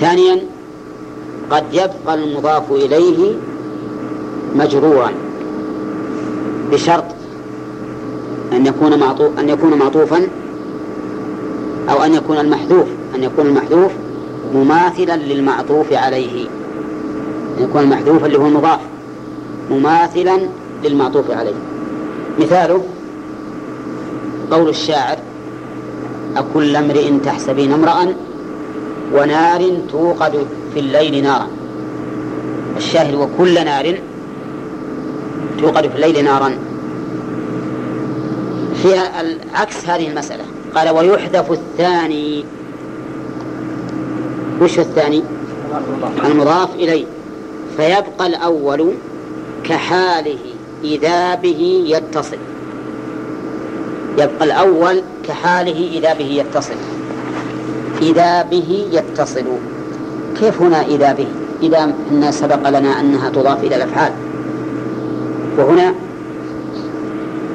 ثانيا قد يبقى المضاف إليه مجرورا. بشرط أن يكون معطوف أن يكون معطوفا أو أن يكون المحذوف أن يكون المحذوف مماثلا للمعطوف عليه. أن يكون المحذوف اللي هو المضاف مماثلا للمعطوف عليه. مثاله قول الشاعر أكل امرئ تحسبين امرأ ونار توقد في الليل نارا. الشاهد وكل نار توقد في الليل نارا. فيها عكس هذه المسألة. قال ويحذف الثاني. وش الثاني؟ المضاف إليه. فيبقى الأول كحاله إذا به يتصل. يبقى الأول كحاله إذا به يتصل. إذا به يتصل. كيف هنا إذا به؟ إذا إن سبق لنا أنها تضاف إلى الأفعال. وهنا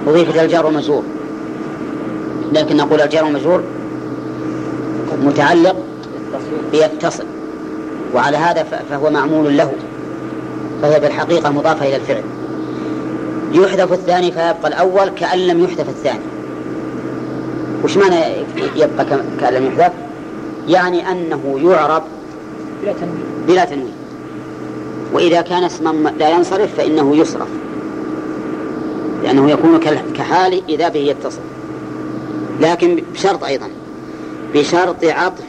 أضيفت إلى الجار والمجرور. لكن نقول الجار والمجرور متعلق بيتصل وعلى هذا فهو معمول له فهي بالحقيقة مضافة إلى الفعل. يحذف الثاني فيبقى الأول كأن لم يحذف الثاني. وش معنى يبقى كأن لم يحذف؟ يعني أنه يعرب بلا تنوين. بلا تنوين. وإذا كان اسما لا ينصرف فإنه يصرف. لأنه يكون كحال إذا به يتصل. لكن بشرط أيضا. بشرط عطف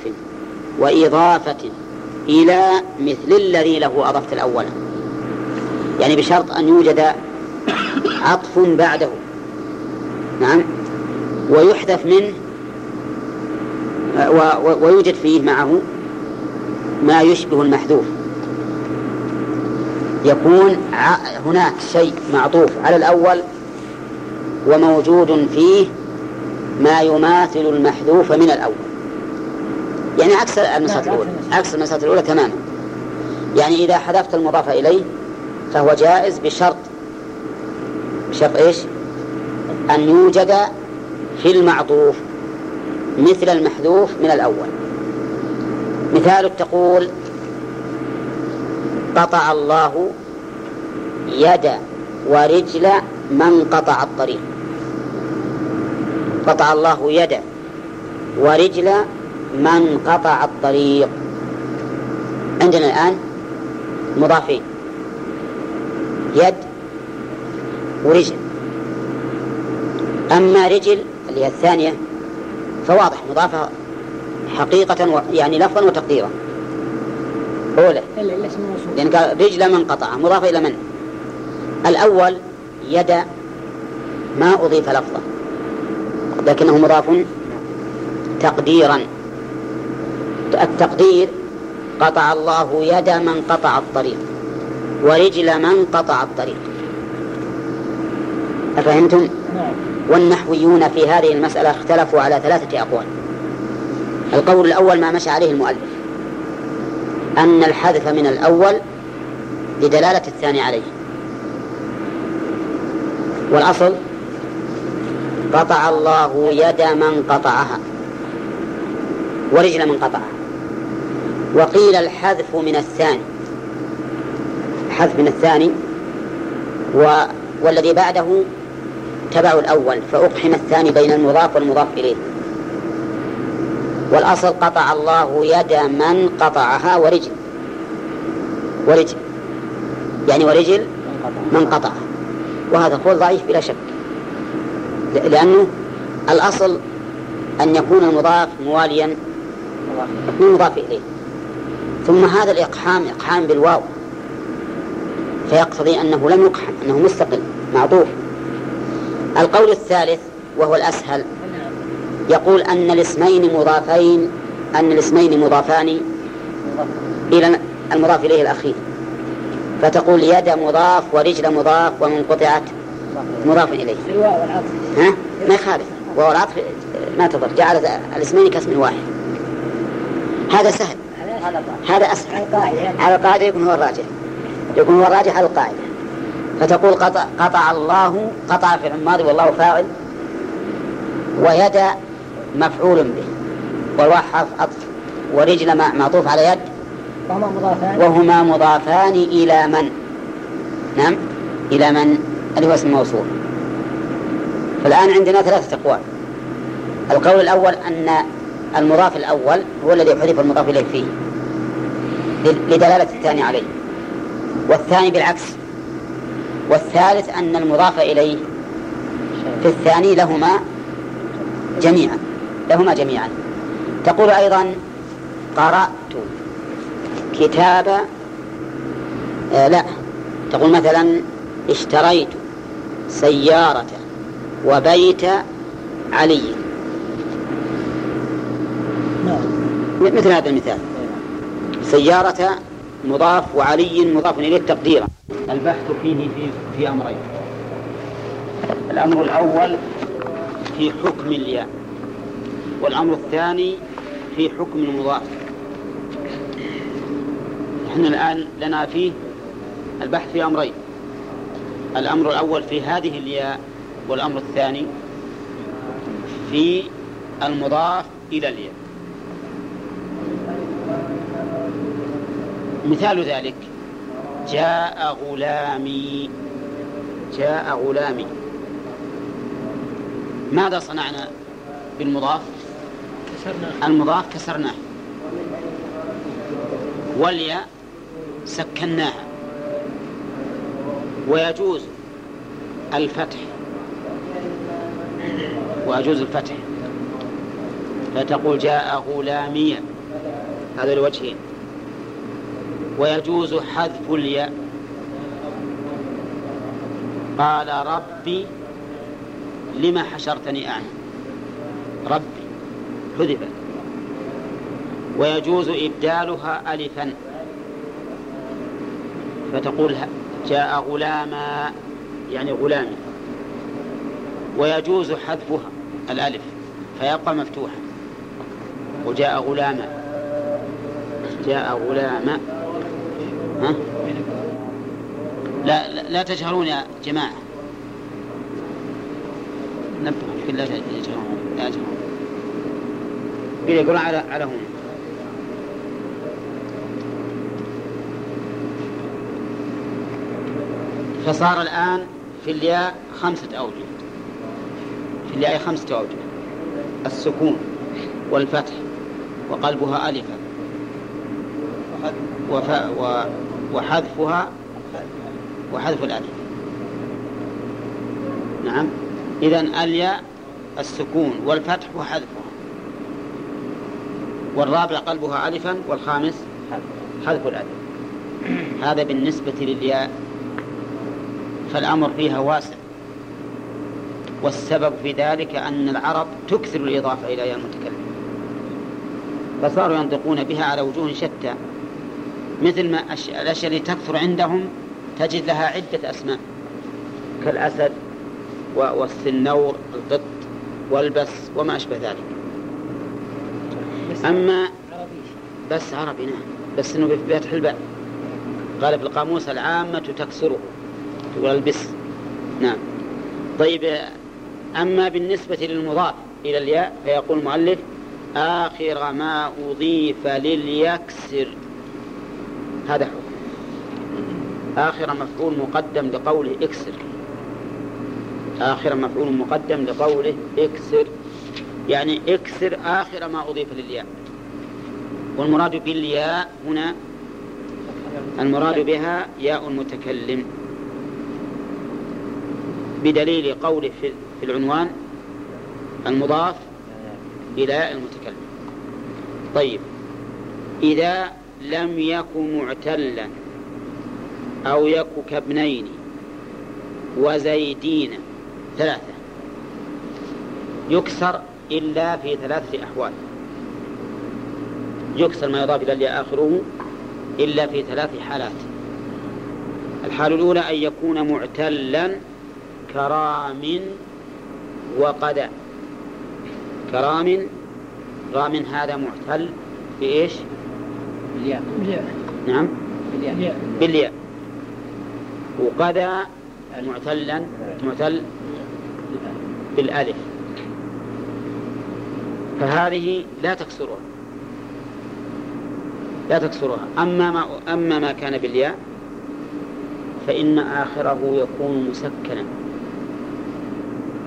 وإضافة إلى مثل الذي له أضفت الأول. يعني بشرط أن يوجد عطف بعده. نعم. ويحذف منه ويوجد فيه معه ما يشبه المحذوف. يكون هناك شيء معطوف على الأول وموجود فيه ما يماثل المحذوف من الأول. يعني عكس المسألة الأولى. عكس المسألة الأولى تماما. يعني إذا حذفت المضاف إليه فهو جائز بشرط. بشرط إيش؟ أن يوجد في المعطوف مثل المحذوف من الأول. مثال تقول قطع الله يد ورجل من قطع الطريق. قطع الله يد ورجل من قطع الطريق. عندنا الآن مضافين. يد ورجل. أما رجل اللي هي الثانية فواضح مضافة حقيقة و... يعني لفظا وتقديرا. أولى. لأن قال رجل من قطع مضافة إلى من؟ الأول يد ما أضيف لفظا. لكنه مضاف تقديرا. التقدير قطع الله يد من قطع الطريق ورجل من قطع الطريق. أفهمتم؟ والنحويون في هذه المسألة اختلفوا على ثلاثة أقوال. القول الأول ما مشى عليه المؤلف أن الحذف من الأول لدلالة الثاني عليه. والأصل؟ قطع الله يد من قطعها. ورجل من قطعها. وقيل الحذف من الثاني. الحذف من الثاني. و... والذي بعده تبع الأول. فأقحم الثاني بين المضاف والمضاف إليه. والأصل قطع الله يد من قطعها ورجل. ورجل. يعني ورجل من قطعها. وهذا قول ضعيف بلا شك. لأنه الأصل أن يكون المضاف مواليا للمضاف إليه. ثم هذا الإقحام إقحام بالواو. فيقتضي أنه لم يقحم أنه مستقل معطوف. القول الثالث وهو الأسهل. يقول أن الاسمين مضافين أن الاسمين مضافان إلى المضاف إليه الأخير. فتقول يد مضاف ورجل مضاف ومن قطعت مضاف إليه. ها؟ ما يخالف. وهو العطف ما تضر. جعل الاسمين كاسم واحد. هذا سهل. هذا أسهل. على القاعدة يكون هو الراجح. يكون هو الراجح على القاعدة. فتقول قطع, قطع الله قطع في الماضي والله فاعل. ويد مفعول به. والواو حرف عطف ورجل معطوف على يد. وهما مضافان. وهما مضافان إلى من؟ نعم. إلى من؟ اللي هو اسم موصول فالآن عندنا ثلاثة أقوال. القول الأول أن المضاف الأول هو الذي حذف المضاف إليه فيه لدلالة الثاني عليه. والثاني بالعكس. والثالث أن المضاف إليه في الثاني لهما جميعا لهما جميعا. تقول أيضا قرأت كتاب آه لا. تقول مثلا اشتريت سيارة وبيت علي. مثل هذا المثال. سيارة مضاف وعلي مضاف إليه تقديرا. البحث فيه في, في أمرين. الأمر الأول في حكم الياء والأمر الثاني في حكم المضاف. إحنا الآن لنا فيه البحث في أمرين. الأمر الأول في هذه الياء والأمر الثاني في المضاف إلى الياء. مثال ذلك جاء غلامي جاء غلامي. ماذا صنعنا بالمضاف؟ المضاف كسرناه. والياء سكناها. ويجوز الفتح. ويجوز الفتح. فتقول جاء غلاميا هذا الوجهين ويجوز حذف الياء. قال ربي لما حشرتني أعمى. ربي حذفت ويجوز إبدالها ألفا. فتقول جاء غلاما يعني غلامي. ويجوز حذفها الألف فيبقى مفتوحا. وجاء غلاما. جاء غلاما. ها؟ لا, لا, لا تجهرون يا جماعة. نبه لا تجهرون لا تجهرون. يقولون على على هنا. فصار الآن في الياء خمسة أوجه. في الياء خمسة أوجه. السكون والفتح وقلبها ألفا. وف... و... وحذفها وحذف الألف. نعم. إذا الياء السكون والفتح وحذفها. والرابع قلبها ألفا والخامس حذف الألف. هذا بالنسبة للياء فالأمر فيها واسع. والسبب في ذلك أن العرب تكثر الإضافة إلى المتكلم. فصاروا ينطقون بها على وجوه شتى. مثل ما الأشياء اللي تكثر عندهم تجد لها عدة أسماء. كالأسد والسنور القط والبس وما أشبه ذلك. أما بس عربي نعم. بس إنه بفتح الباء قال في القاموس العامة تكسره. تقول البس نعم. طيب أما بالنسبة للمضاف إلى الياء فيقول المؤلف آخر ما أضيف لليكسر. هذا حكم. آخر مفعول مقدم لقوله اكسر. آخر مفعول مقدم لقوله اكسر. يعني اكسر آخر ما أضيف للياء. والمراد بالياء هنا المراد بها ياء المتكلم. بدليل قوله في العنوان المضاف إلى المتكلم. طيب. إذا لم يك معتلا أو يك كابنين وزيدين ثلاثة يكسر إلا في ثلاثة أحوال. يكسر ما يضاف إلى آخره إلا في ثلاث حالات. الحال الأولى أن يكون معتلا كرام وقدى كرام رام هذا معتل بإيش؟ بالياء. نعم. بالياء. بالياء. وقدى معتلا معتل بالألف. فهذه لا تكسرها. لا تكسرها. أما ما أما ما كان بالياء فإن آخره يكون مسكنا.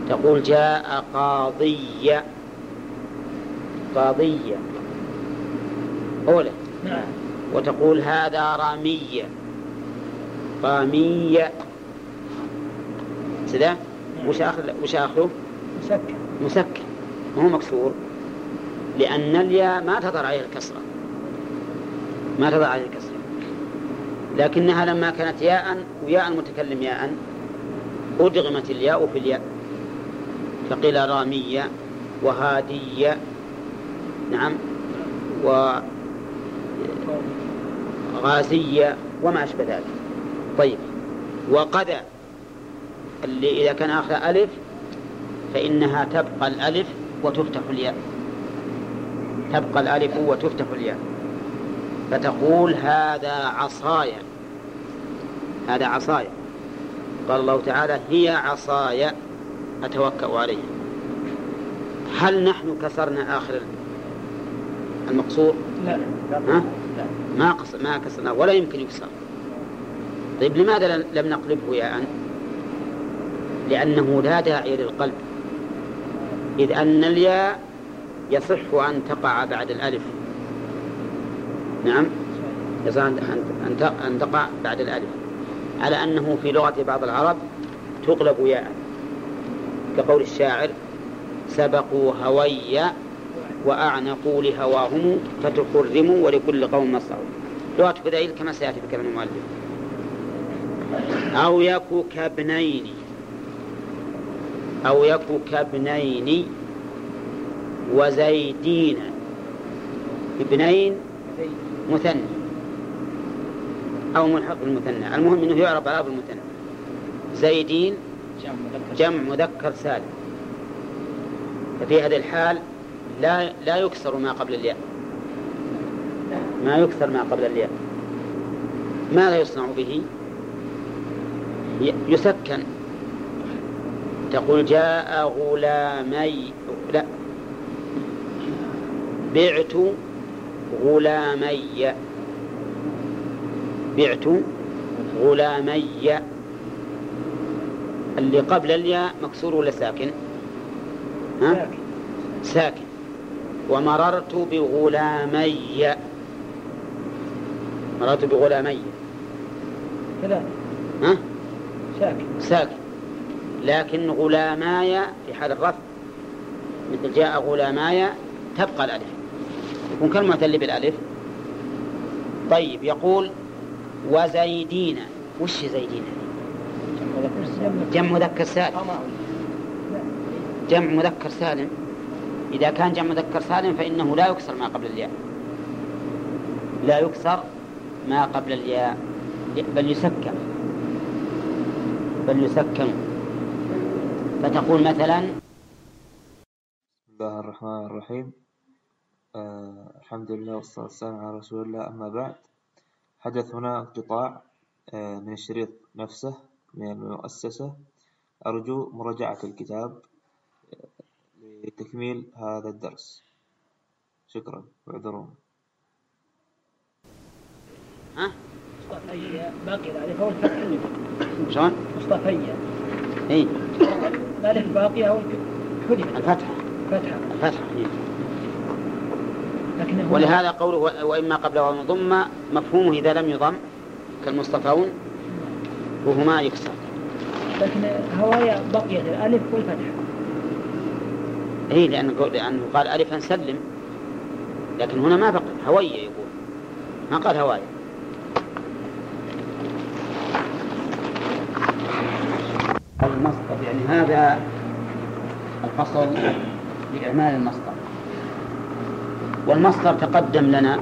تقول جاء قاضي. قاضية أولى نعم. وتقول هذا رامية رامية سدا وش آخر وش آخره؟ مسكن. مسكن. ما هو مكسور. لأن الياء ما تظهر عليها الكسرة. ما تظهر عليها الكسرة. لكنها لما كانت ياء وياء المتكلم ياء أدغمت الياء في الياء. فقيل رامية وهادية. نعم. وغازية وما أشبه ذلك. طيب. وقد اللي إذا كان آخر ألف فإنها تبقى الألف وتفتح الياء. تبقى الألف وتفتح الياء. فتقول هذا عصاي هذا عصاي قال الله تعالى هي عصاي أتوكأ عليها هل نحن كسرنا آخر المقصور؟ لا. ها؟ ما قص... ما كسرنا ولا يمكن يكسر. طيب لماذا لم نقلبه ياء لأنه لا داعي للقلب. إذ أن الياء يصح أن تقع بعد الألف. نعم؟ يصح أن أن أن تقع بعد الألف. على أنه في لغة بعض العرب تقلب ياء. كقول الشاعر سبقوا هوي وأعنقوا لهواهم فتخرموا ولكل قوم مصعوا لغة فذيل كما سيأتي في كلام المؤلف. أو يكو كابنين أو يكو كابنين وزيدين. ابنين مثنى. أو ملحق بالمثنى. المهم أنه يعرف على بالمثنى زيدين جمع مذكر سالم. ففي هذه الحال لا لا يكسر ما قبل الياء. ما يكسر ما قبل الياء. ماذا يصنع به؟ يسكن. تقول جاء غلامي لا. بعت غلامي. بعت غلامي. اللي قبل الياء مكسور ولا ساكن؟ ها؟ ساكن. ومررت بغلامي. مررت بغلامي. ثلاثة ها؟ ساكن. ساكن. لكن غلاماي في حال الرفع مثل جاء غلاماي تبقى الألف. يكون كالمعتل بالألف. طيب يقول وزيدين. وش زيدين؟ جمع مذكر سالم. جمع مذكر سالم. إذا كان جمع مذكر سالم فإنه لا يكسر ما قبل الياء. لا يكسر ما قبل الياء. بل يسكن. بل يسكن. فتقول مثلا بسم الله الرحمن الرحيم. آه الحمد لله والصلاة والسلام على رسول الله. أما بعد حدث هنا انقطاع آه من الشريط نفسه. من المؤسسة. أرجو مراجعة الكتاب آه، لتكميل هذا الدرس. شكرا. واعذرون ها؟ مصطفية باقي الألف هو الفتح شلون؟ مصطفية اي الألف باقية هو حذف الفتحة. فتحة الفتحة إيه. لكن ولهذا قوله وإما قبل ومن ضم مفهومه إذا لم يضم كالمصطفون وهما يكسر. لكن هوايا بقيت الألف والفتحة اي لأنه لأنه قال ألفا سلم. لكن هنا ما بقي هوية يقول. ما قال هواية. المصدر يعني هذا الفصل لإعمال المصدر. والمصدر تقدم لنا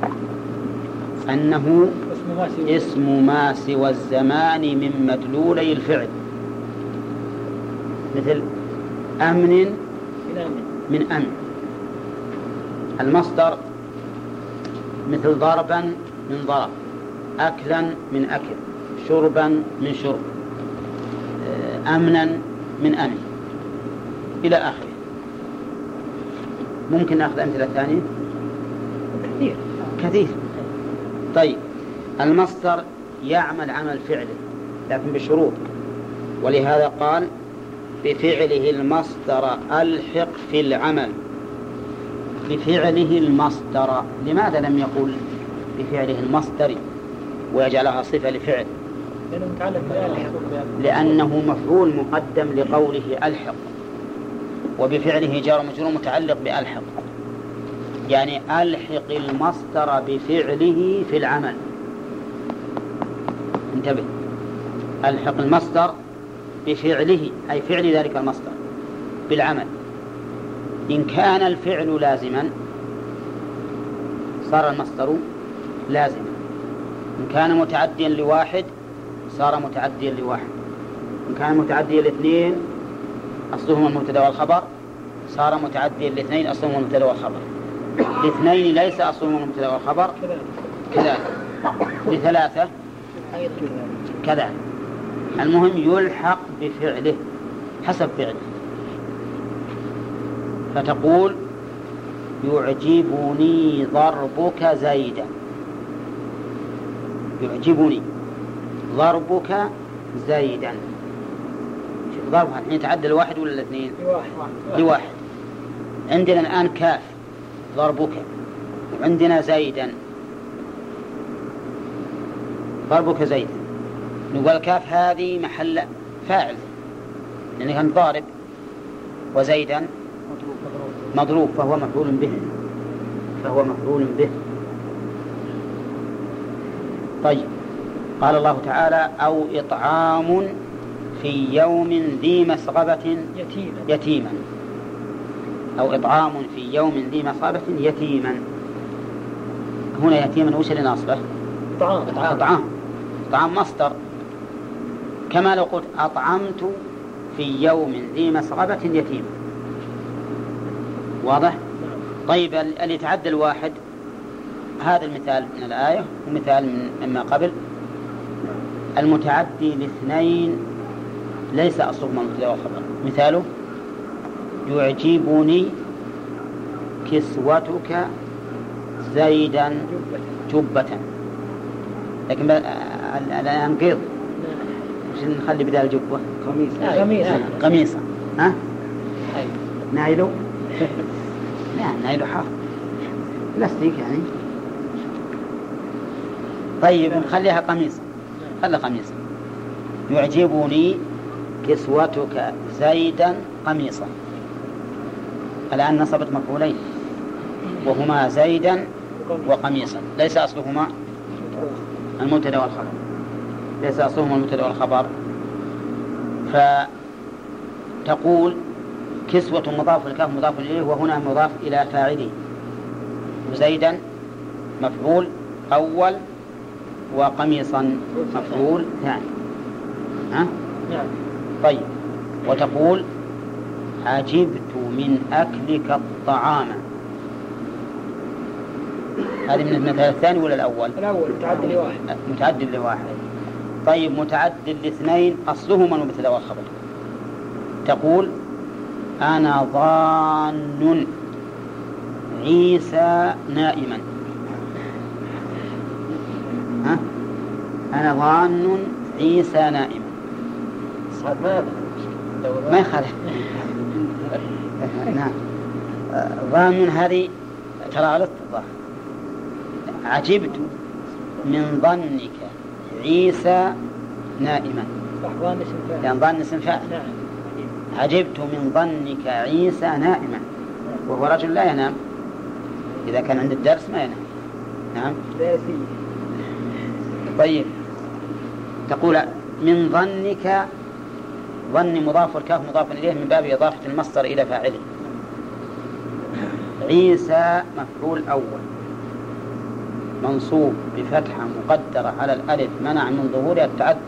أنه اسم ما سوى الزمان من مدلولي الفعل. مثل أمن من أمن من أمن المصدر مثل ضربا من ضرب أكلا من أكل شربا من شرب آه، أمنا من أمن. إلى آخره. ممكن نأخذ أمثلة ثانية؟ كثير. كثير. طيب. المصدر يعمل عمل فعله لكن بشروط. ولهذا قال بفعله المصدر ألحق في العمل. بفعله المصدر لماذا لم يقل بفعله المصدر ويجعلها صفة لفعل؟ لأنه مفعول مقدم لقوله ألحق وبفعله جار مجرور متعلق بألحق. يعني ألحق المصدر بفعله في العمل. انتبه. ألحق المصدر بفعله أي فعل ذلك المصدر بالعمل. إن كان الفعل لازما صار المصدر لازما. إن كان متعديا لواحد صار متعديا لواحد. إن كان متعديا لاثنين أصلهما المبتدأ والخبر. صار متعديا لاثنين أصلهما المبتدأ والخبر. لاثنين ليس أصلهما المبتدأ والخبر. كذلك. كذلك. لثلاثة كذلك المهم يلحق بفعله حسب فعله. فتقول يعجبني ضربك زيدا. يعجبني ضربك زيدا. شوف ضربها الحين يتعدى الواحد ولا الاثنين؟ لواحد. لواحد. عندنا الآن كاف ضربك. وعندنا زيدا. ضربك زيدا نقول كاف هذه محل فاعل. لأنه كان ضارب وزيدا مضروب فهو مفعول به. فهو مفعول به. طيب. قال الله تعالى أو إطعام في يوم ذي مسغبة يتيما. يتيما. أو إطعام في يوم ذي مسغبة يتيما. هنا يتيما وش اللي ناصبه؟ طعام. إطعام إطعام مصدر. كما لو قلت أطعمت في يوم ذي مسغبة يتيما واضح؟ طيب ال- اللي يتعدى الواحد هذا المثال من الآية ومثال مما قبل. المتعدي لاثنين ليس أصلهما المبتدأ والخبر مثاله يعجبني كسوتك زيدا جبة. لكن ب- ال- الآن قيض وش نخلي بدال الجبة قميص. قميص. قميصا ها؟ نايلو؟ لا نايلو حار. بلاستيك يعني. طيب نخليها قميصا خلها قميصا يعجبني كسوتك زيدا قميصا. الآن نصبت مفعولين. وهما زيدا وقميصا. ليس أصلهما. المبتدأ والخبر. ليس أصلهما المبتدأ والخبر. فتقول كسوة مضاف الكاف مضاف إليه وهنا مضاف إلى فاعله. زيدا مفعول أول وقميصا مفعول ثاني. ها؟ طيب. وتقول عجبت من أكلك الطعام. هذه من المثال الثاني ولا الأول؟ الأول متعدي لواحد. متعدد لواحد. طيب متعدد لاثنين أصلهما المبتدأ والخبر تقول أنا ظان عيسى نائما. ها؟ أنا ظان عيسى نائما. ما يخالف. نعم. آه، ظان هذه ترى غلطت الظاهر عجبت من ظنك عيسى نائما. لأن ظن اسم فاعل. نعم. عجبت من ظنك عيسى نائما. وهو رجل لا ينام. إذا كان عند الدرس ما ينام. نعم. طيب. تقول من ظنك ظن مضاف والكاف مضاف إليه من باب إضافة المصدر إلى فاعله. عيسى مفعول أول. منصوب بفتحة مقدرة على الألف منع من ظهورها التعدي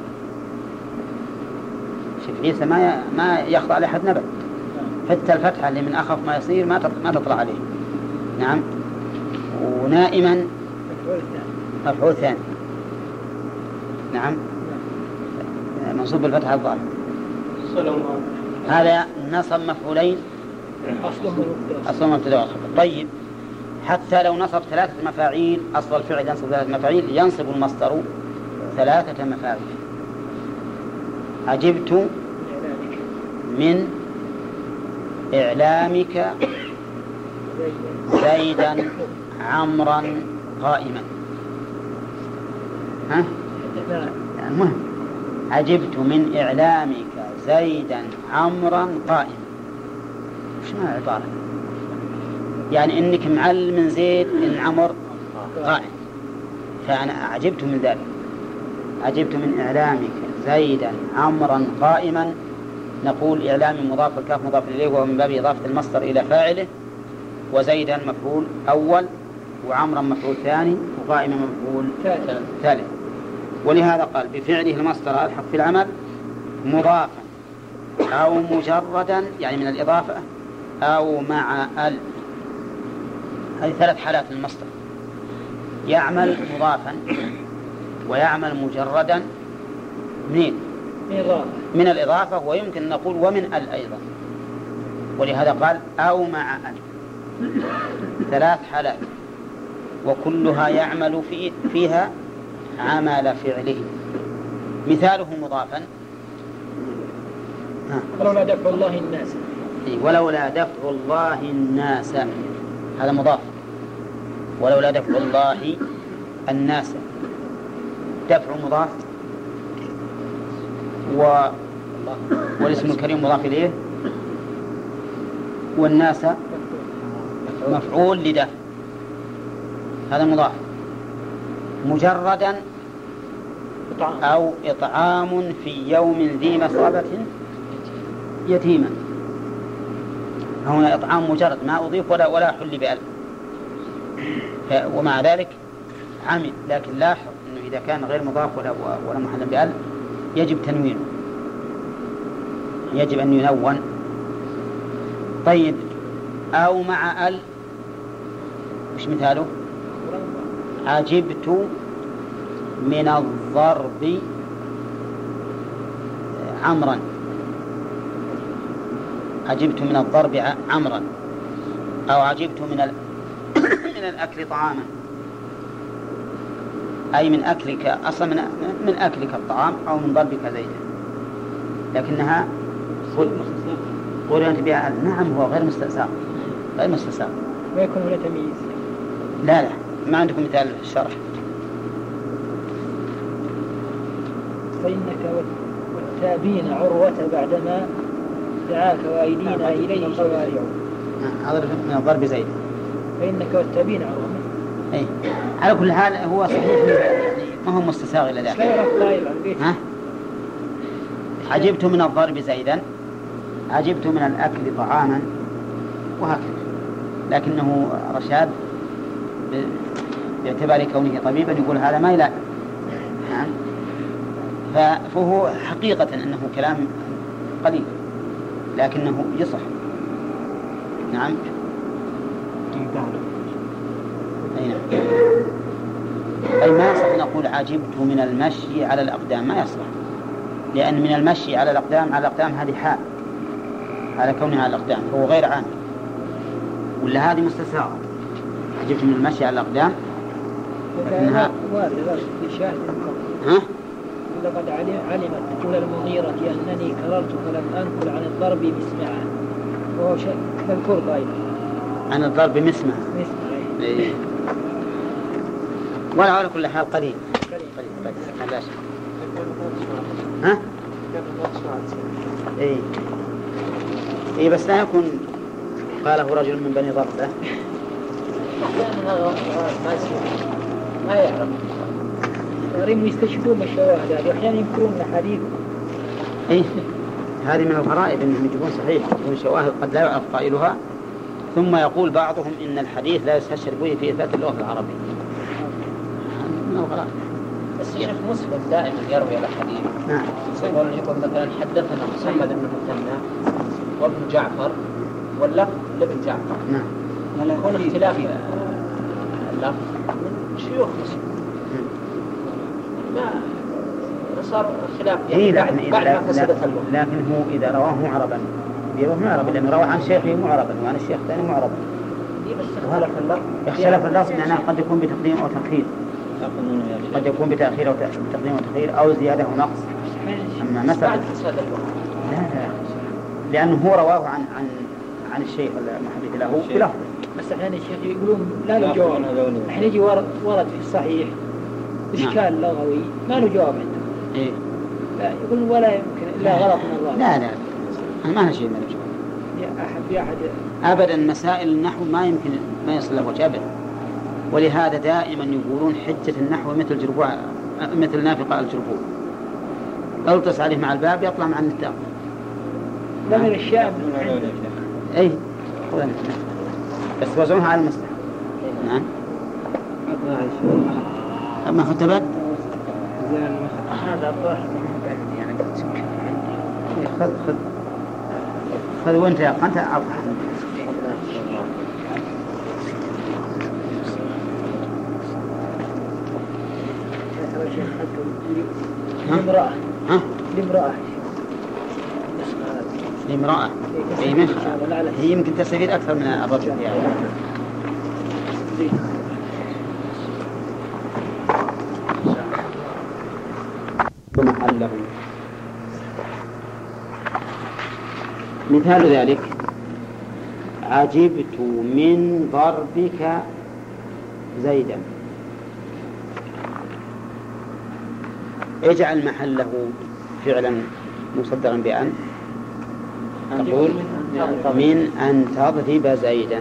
شوف عيسى ما. ما يخضع لأحد نبأ. حتى الفتحة اللي من أخف ما يصير ما. ما تطلع عليه. نعم. ونائما مفعول ثاني. نعم. منصوب بالفتحة الظاهرة. هذا نصب مفعولين. أصل مبتدأ. طيب. حتى لو نصب ثلاثة مفاعيل أصل الفعل ينصب ثلاثة مفاعيل ينصب المصدر ثلاثة مفاعيل عجبت من إعلامك زيدا عمرا قائما ها؟ المهم عجبت من إعلامك زيدا عمرا قائما معنى العبارة؟ يعني إنك معلم زيد إن عمر قائم فأنا عجبت من ذلك. عجبت من إعلامك زيدا عمرا قائما. نقول اعلام مضاف الكاف مضاف إليه وهو من باب إضافة المصدر إلى فاعله. وزيدا مفعول أول وعمرا مفعول ثاني وقائما مفعول ثالث. ولهذا قال بفعله المصدر ألحق في العمل مضافا أو مجردا يعني من الإضافة أو مع ال هذه ثلاث حالات للمصدر يعمل مضافا ويعمل مجردا منين؟ من الإضافة. ويمكن أن نقول ومن ال أيضا. ولهذا قال أو مع ال. ثلاث حالات. وكلها يعمل في فيها عمل فعله. مثاله مضافا. ولولا دفع الله الناس. ولولا دفع الله الناس. هذا مضاف. ولولا دفع الله الناس. دفع مضاف. و والاسم الكريم مضاف إليه. والناس مفعول لدفع. هذا مضاف. مجردا أو إطعام في يوم ذي مسغبة يتيما. هنا إطعام مجرد ما أضيف ولا ولا حل بألف. ومع ذلك عمل لكن لاحظ أنه إذا كان غير مضاف ولا ولا محل بألف يجب تنوينه. يجب أن ينون. طيب أو مع أل. وش مثاله؟ عجبت من الضرب عمرا. عجبت من الضرب عمرا أو عجبت من ال... (coughs) من الأكل طعاما. أي من أكلك أصلا من, من أكلك الطعام أو من ضربك زيدا. لكنها قول أنت بها نعم هو غير مستساغ. غير مستساغ. ما يكون هنا تمييز؟ لا لا. ما عندكم مثال الشرح فإنك والتابين عروة بعدما دعاك وأيدينا إليه شوارع هذا من الضرب زيد. فإنك والتابين عروة أي على كل حال هو صحيح يعني ما هو مستساغ إلى ذلك ها؟ عجبت من الضرب زيدا. عجبت من الأكل طعاما. وهكذا. لكنه رشاد باعتبار كونه طبيبا يقول هذا ما يلائم فهو حقيقة أنه كلام قليل. لكنه يصح. نعم. أي نعم. أي ما يصح نقول عجبت من المشي على الأقدام؟ ما يصح. لأن من المشي على الأقدام على الأقدام هذه حال. على كونها على الأقدام فهو غير عام. ولا هذه مستساغة؟ عجبت من المشي على الأقدام؟ لكنها ها؟ لقد علمت تقول المغيرة أنني كررت فلم أنقل عن الضرب مسمعا. وهو شيء مذكور أيضا عن الضرب مسمع مسمع إيه. ولا على كل حال قليل قليل قليل لا شك. ها؟ اي اي بس لا يكون قاله رجل من بني ضربه (laughs) ما يعرف. صارين يستشهدون بالشواهد هذه واحيانا ينكرون الحديث اي هذه من الغرائب إنهم يجيبون صحيح. يجيبون شواهد قد لا يعرف قائلها. ثم يقول بعضهم إن الحديث لا يستشهد به في إثبات اللغة العربيه من الغلط بس الشيخ مسلم دائما يروي الاحاديث نعم. يقول يقول مثلا حدثنا محمد بن المثنى وابن جعفر واللفظ لابن جعفر. نعم. يكون اختلاف اللفظ من شيوخ مسلم. ما صار خلاف يعني إيه بعد, لكن بعد ما إذا فسدت لكن, اللغة لكن هو إذا رواه معربا يروه معربا لأنه روى عن شيخه معربا وعن الشيخ الثاني معربا إيه بس اختلف اللفظ. اختلف اللفظ معناه قد يكون بتقديم أو تأخير. قد يكون بتأخير أو بتقديم أو تأخير أو زيادة أو نقص. أما بعد مسألة فساد اللغة لا لا. لأنه هو رواه عن عن عن الشيخ المحدث له بلفظه بس أحيانا يا شيخ يقولون لا له جواب إحنا يجي ورد, ورد في الصحيح. اشكال لغوي؟ ما له جواب عنده. إيه. لا يقول ولا يمكن إلا غلط من الله. لا لا. أنا ما هي شيء من الجواب. يا أحد يا أحد. أبدا مسائل النحو ما يمكن ما يصل له وجه أبدا. ولهذا دائما يقولون حجة النحو مثل جربوع مثل نافقة الجربوع. التص عليه مع الباب يطلع مع النتاق. ده من خذ النتاق. بس وزعوها على المصلحة نعم. أما ختبت هذا الظاهر يعني خذ خذ خذ وانت يا أنت أضحى لامرأة. لامرأة هي يمكن تستفيد أكثر من الرجل يعني محله مثال ذلك. عجبت من ضربك زيدا. اجعل محله فعلا مصدرا بأن تقول من أن تضرب زيدا.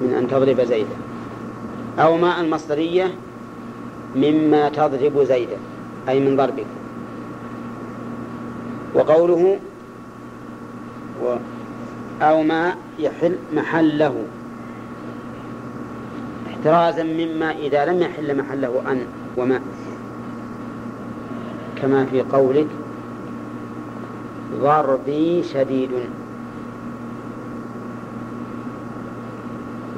من أن تضرب زيدا. أو ما المصدرية مما تضرب زيدا أي من ضربك. وقوله أو ما يحل محله. احترازا مما إذا لم يحل محله أن وما. كما في قولك ضربي شديد.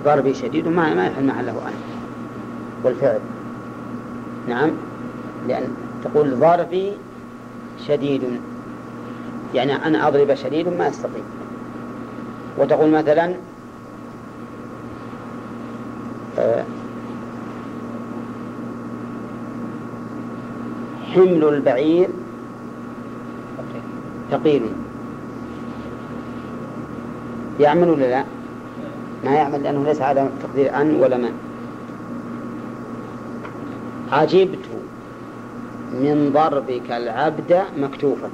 ضربي شديد ما ما يحل محله أن. والفعل. نعم. لأن تقول ضربي شديد. يعني أن أضرب شديد ما أستطيع. وتقول مثلا آه، حمل البعير ثقيل يعمل ولا لا؟ ما يعمل لأنه ليس على تقدير أن ولا من عجبت من ضربك العبد مكتوفا.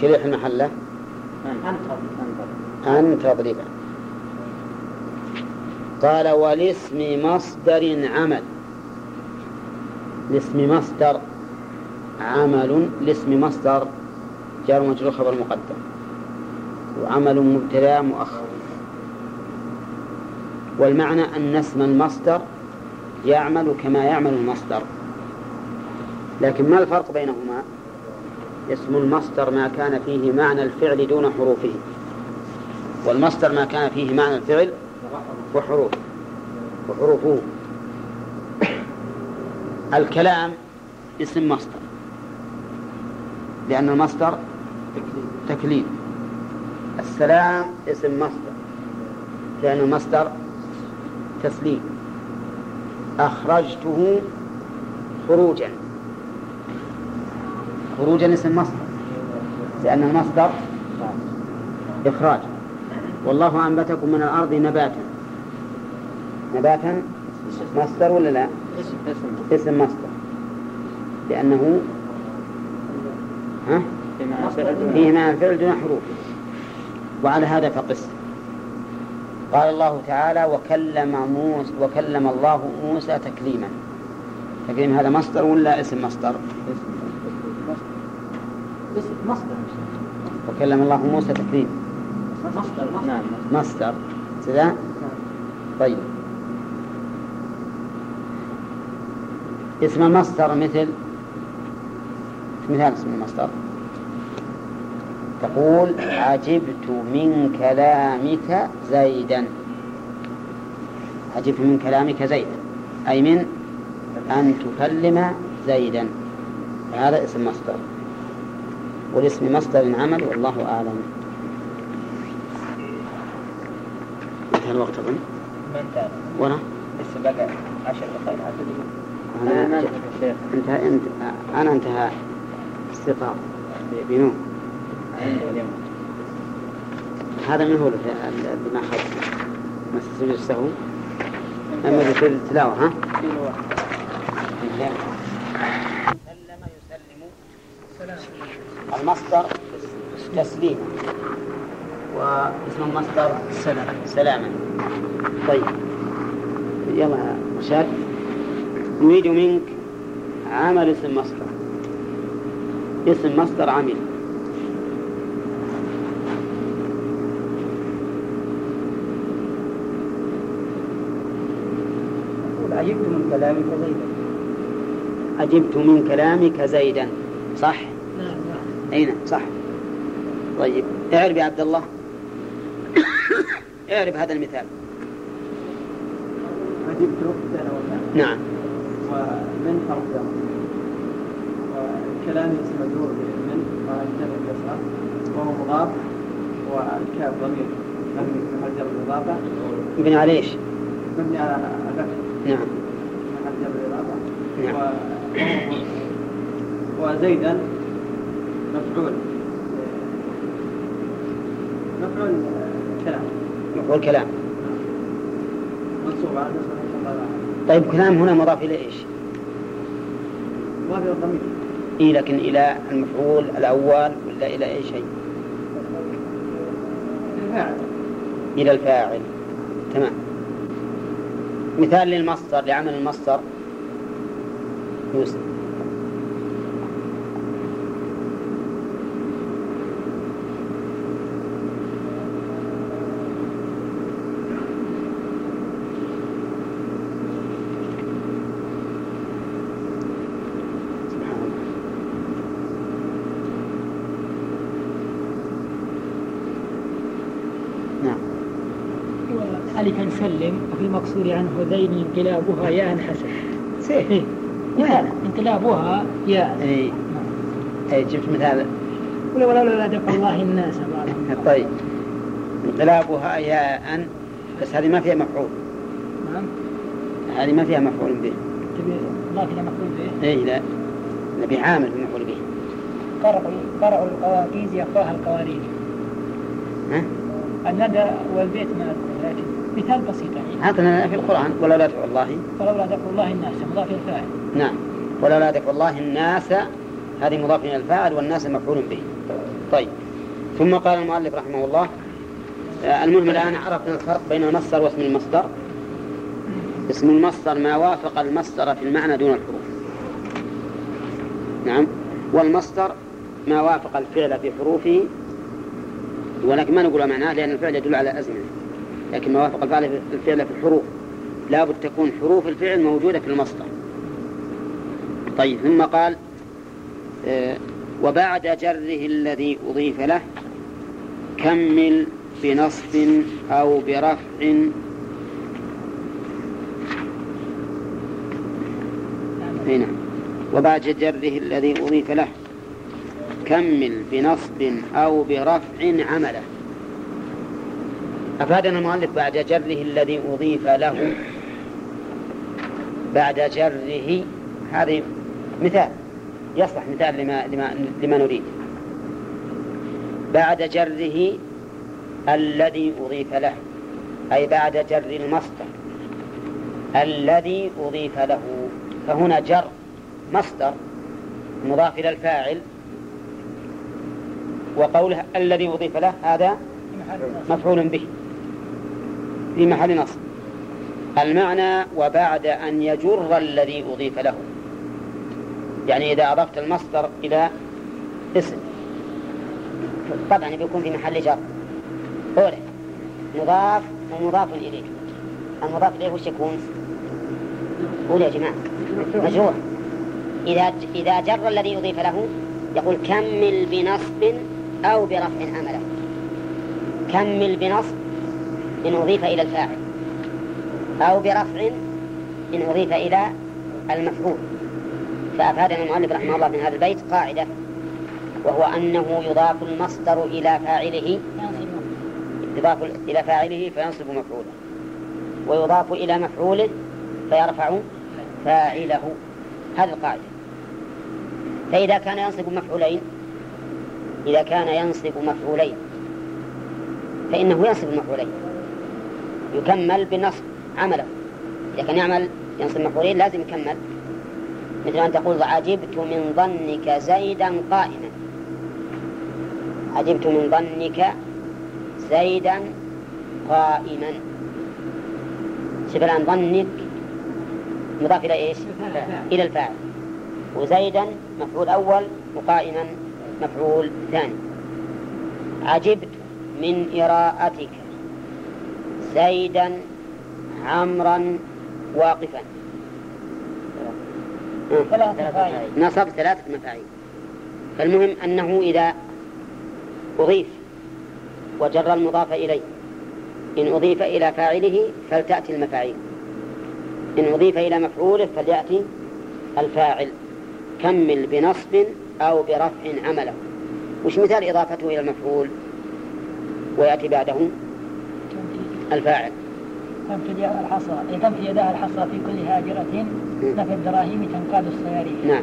شريح المحلة أن تضرب. قال ولاسم مصدر عمل. لاسم مصدر عمل لاسم مصدر جار مجرور خبر مقدم. وعمل مبتدا مؤخر. والمعنى أن اسم المصدر يعمل كما يعمل المصدر. لكن ما الفرق بينهما؟ اسم المصدر ما كان فيه معنى الفعل دون حروفه. والمصدر ما كان فيه معنى الفعل وحروف وحروفه. الكلام اسم مصدر لأن المصدر تكليف السلام اسم مصدر لأن المصدر تسليم. أخرجته خروجا. خروجا اسم مصدر. لأن المصدر إخراج. والله أنبتكم من الأرض نباتا. نباتا مصدر ولا لا؟ اسم مصدر. لأنه ها؟ فيه معنى الفعل دون حروف. وعلى هذا فقس. قال الله تعالى وكلم موسى وكلم الله موسى تكليما. تكليم هذا مصدر ولا اسم مصدر؟ اسم مصدر وكلم الله موسى تكليما مصدر مصدر. مصدر. كذا طيب. اسم المصدر مثل؟ مثال اسم المصدر. تقول عجبت من كلامك زيدا. عجبت من كلامك زيدا. أي من؟ أن تكلم زيدا. هذا اسم مصدر. والاسم مصدر عمل والله أعلم. انتهى الوقت أظن؟ ما انتهى. ولا؟ لسه بقى عشر دقائق أنا انتهى انتهى انت أنا انتهى استيقاظ بنوم هذا من هو اللي ما أخذ ما تسجل السهو. أما ذكر التلاوة ها؟ واحد سلم يسلم. المصدر تسليما واسم المصدر سلام. سلاما. طيب. يلا يا رشاد نريد منك عمل اسم مصدر اسم مصدر عمل. عجبت من كلامك زيدا. أجبت من كلامك زيدا. صح؟ نعم نعم صح. طيب اعرب يا عبد الله. (coughs) اعرب هذا المثال. نعم. ومن حرف جر والكلام اسم مجرور من والجر الكسرة وهو مضاف والكاف ضمير. مبني في محل جر الإضافة. ابن على إيش؟ مبني على الفتح نعم. في محل جر الإضافة. نعم. وزيدا مفعول. مفعول كلام. مفعول كلام. منصوب على طيب كلام هنا مضاف إلى إيش؟ مضاف إلى الضمير. إيه لكن إلى المفعول الأول ولا إلى أي شيء؟ الفاعل. إلى الفاعل. تمام. مثال للمصدر لعمل المصدر. يوسف سبحان الله. نعم ألفا سلم وفي المقصور عنه ذين انقلابها ياء حسن سيف مثال انقلابها ياء اي اي جبت مثال. ولا ولا لا دفع الله الناس بعضهم. طيب. انقلابها ياء بس هذه ما فيها مفعول. نعم. هذه ما فيها مفعول به. تبي الله إلى مفعول به؟ اي لا. نبي عامل في مفعول به. قرع قرع القواقيز يقراها القوارير. ها؟ الندى والبيت ما لكن مثال بسيط يعني. هذا في القرآن. ولا لا دفع الله. فلولا دفع الله الناس مضاف إلى الفاعل. نعم. ولا لا دفع الله الناس هذه مضاف إلى الفاعل والناس مفعول به. طيب. ثم قال المؤلف رحمه الله آه، المهم الآن عرفنا الفرق بين المصدر واسم المصدر. اسم المصدر ما وافق المصدر في المعنى دون الحروف. نعم. والمصدر ما وافق الفعل في حروفه ولكن ما نقول معناه لأن الفعل يدل على أزمنة لكن ما وافق الفعل في الحروف. لابد تكون حروف الفعل موجودة في المصدر. طيب ثم قال آه، وبعد جره الذي أضيف له كمل بنصب أو برفع. هنا. وبعد جره الذي أضيف له كمل بنصب أو برفع عمله. أفادنا المؤلف بعد جره الذي أضيف له؟ بعد جره هذه مثال يصلح مثال لما لما لما نريد. بعد جره الذي أضيف له أي بعد جر المصدر الذي أضيف له. فهنا جر مصدر مضاف إلى الفاعل وقوله الذي أضيف له هذا. مفعول به. في محل نصب. المعنى وبعد أن يجر الذي أضيف له. يعني إذا أضفت المصدر إلى اسم. طبعا بيكون في محل جر أوله مضاف ومضاف إليه. المضاف إليه وش يكون؟ قولوا يا جماعة. مجرور. إذا إذا جر الذي يضيف له يقول كمل بنصب أو برفع عمله كمل بنصب إن أضيف إلى الفاعل. أو برفع إن أضيف إلى المفعول. فأفادنا المؤلف رحمه الله من هذا البيت قاعدة وهو أنه يضاف المصدر إلى فاعله يضاف إلى فاعله فينصب مفعوله. ويضاف إلى مفعوله فيرفع فاعله. هذه القاعدة. فإذا كان ينصب مفعولين إذا كان ينصب مفعولين فإنه ينصب المفعولين يكمل بالنصب عمله. إذا كان يعمل ينصب مفعولين لازم يكمل. مثل أن تقول عجبت من ظنك زيدا قائما. عجبت من ظنك زيدا قائما. شوف الآن ظنك مضاف إلى إيش؟ إلى الفاعل. وزيدا مفعول أول وقائما مفعول ثاني. عجبت من إراءتك. زيدا عمرا واقفا. نصب ثلاثة مفاعيل. فالمهم أنه إذا أضيف وجر المضاف إليه إن أضيف إلى فاعله فلتأتي المفاعيل. إن أضيف إلى مفعوله فليأتي الفاعل. كمل بنصب أو برفع عمله. وش مثال إضافته إلى المفعول؟ ويأتي بعده. الفاعل. تنفي يدها الحصى تنفي يدها الحصى في كل هاجرة نفي الدراهم تنقاد الصياريخ نعم.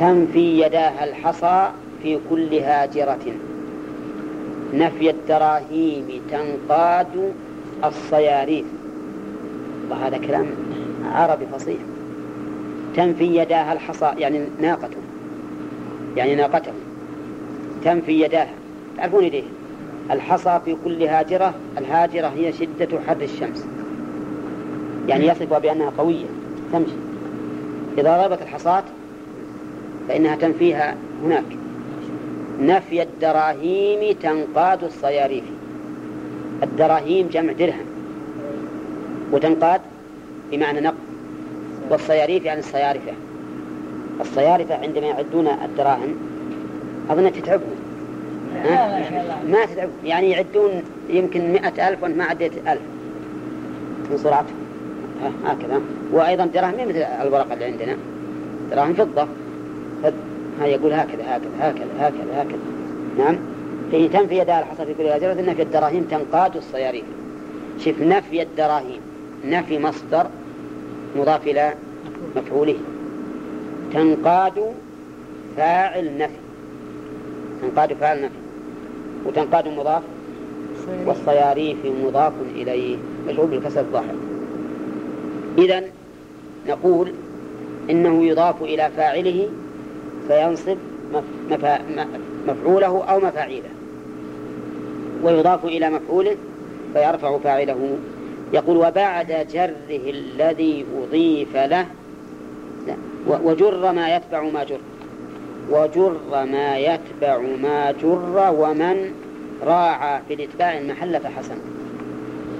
تنفي يداها الحصى في كل هاجرة نفي الدراهيم تنقاد الصياريخ وهذا كلام عربي فصيح. تنفي يداها الحصى يعني ناقته. يعني ناقته. تنفي يداها تعرفون يديه الحصى في كل هاجرة الهاجرة هي شدة حر الشمس. يعني يصفها بأنها قوية تمشي. إذا ضربت الحصاة فإنها تنفيها هناك. نفي الدراهيم تنقاد الصياريف. الدراهيم جمع درهم. وتنقاد بمعنى نقد. والصياريف يعني الصيارفة. الصيارفة عندما يعدون الدراهم أظن تتعبهم. ما تتعب يعني يعدون يمكن مئة ألف وأنت ما عديت ألف. من سرعتهم هكذا. وأيضا دراهم مثل الورقة اللي عندنا. دراهم فضة. ها يقول هكذا هكذا هكذا هكذا هكذا. نعم. فهي تنفي يدها الحصى في كل هاجرة نفي الدراهم تنقاد الصياريف شوف نفي الدراهم. نفي مصدر مضاف إلى مفعوله. تنقاد فاعل نفي. تنقاد فاعل نفي وتنقاد مضاف. والصياريف مضاف إليه. مشغول بالكسر الظاهر. إذا نقول إنه يضاف إلى فاعله فينصب مفعوله أو مفاعيله. ويضاف إلى مفعوله فيرفع فاعله. يقول وبعد جره الذي أضيف له. وجر ما يتبع ما جر. وجر ما يتبع ما جر ومن راعى في الإتباع المحل فحسن.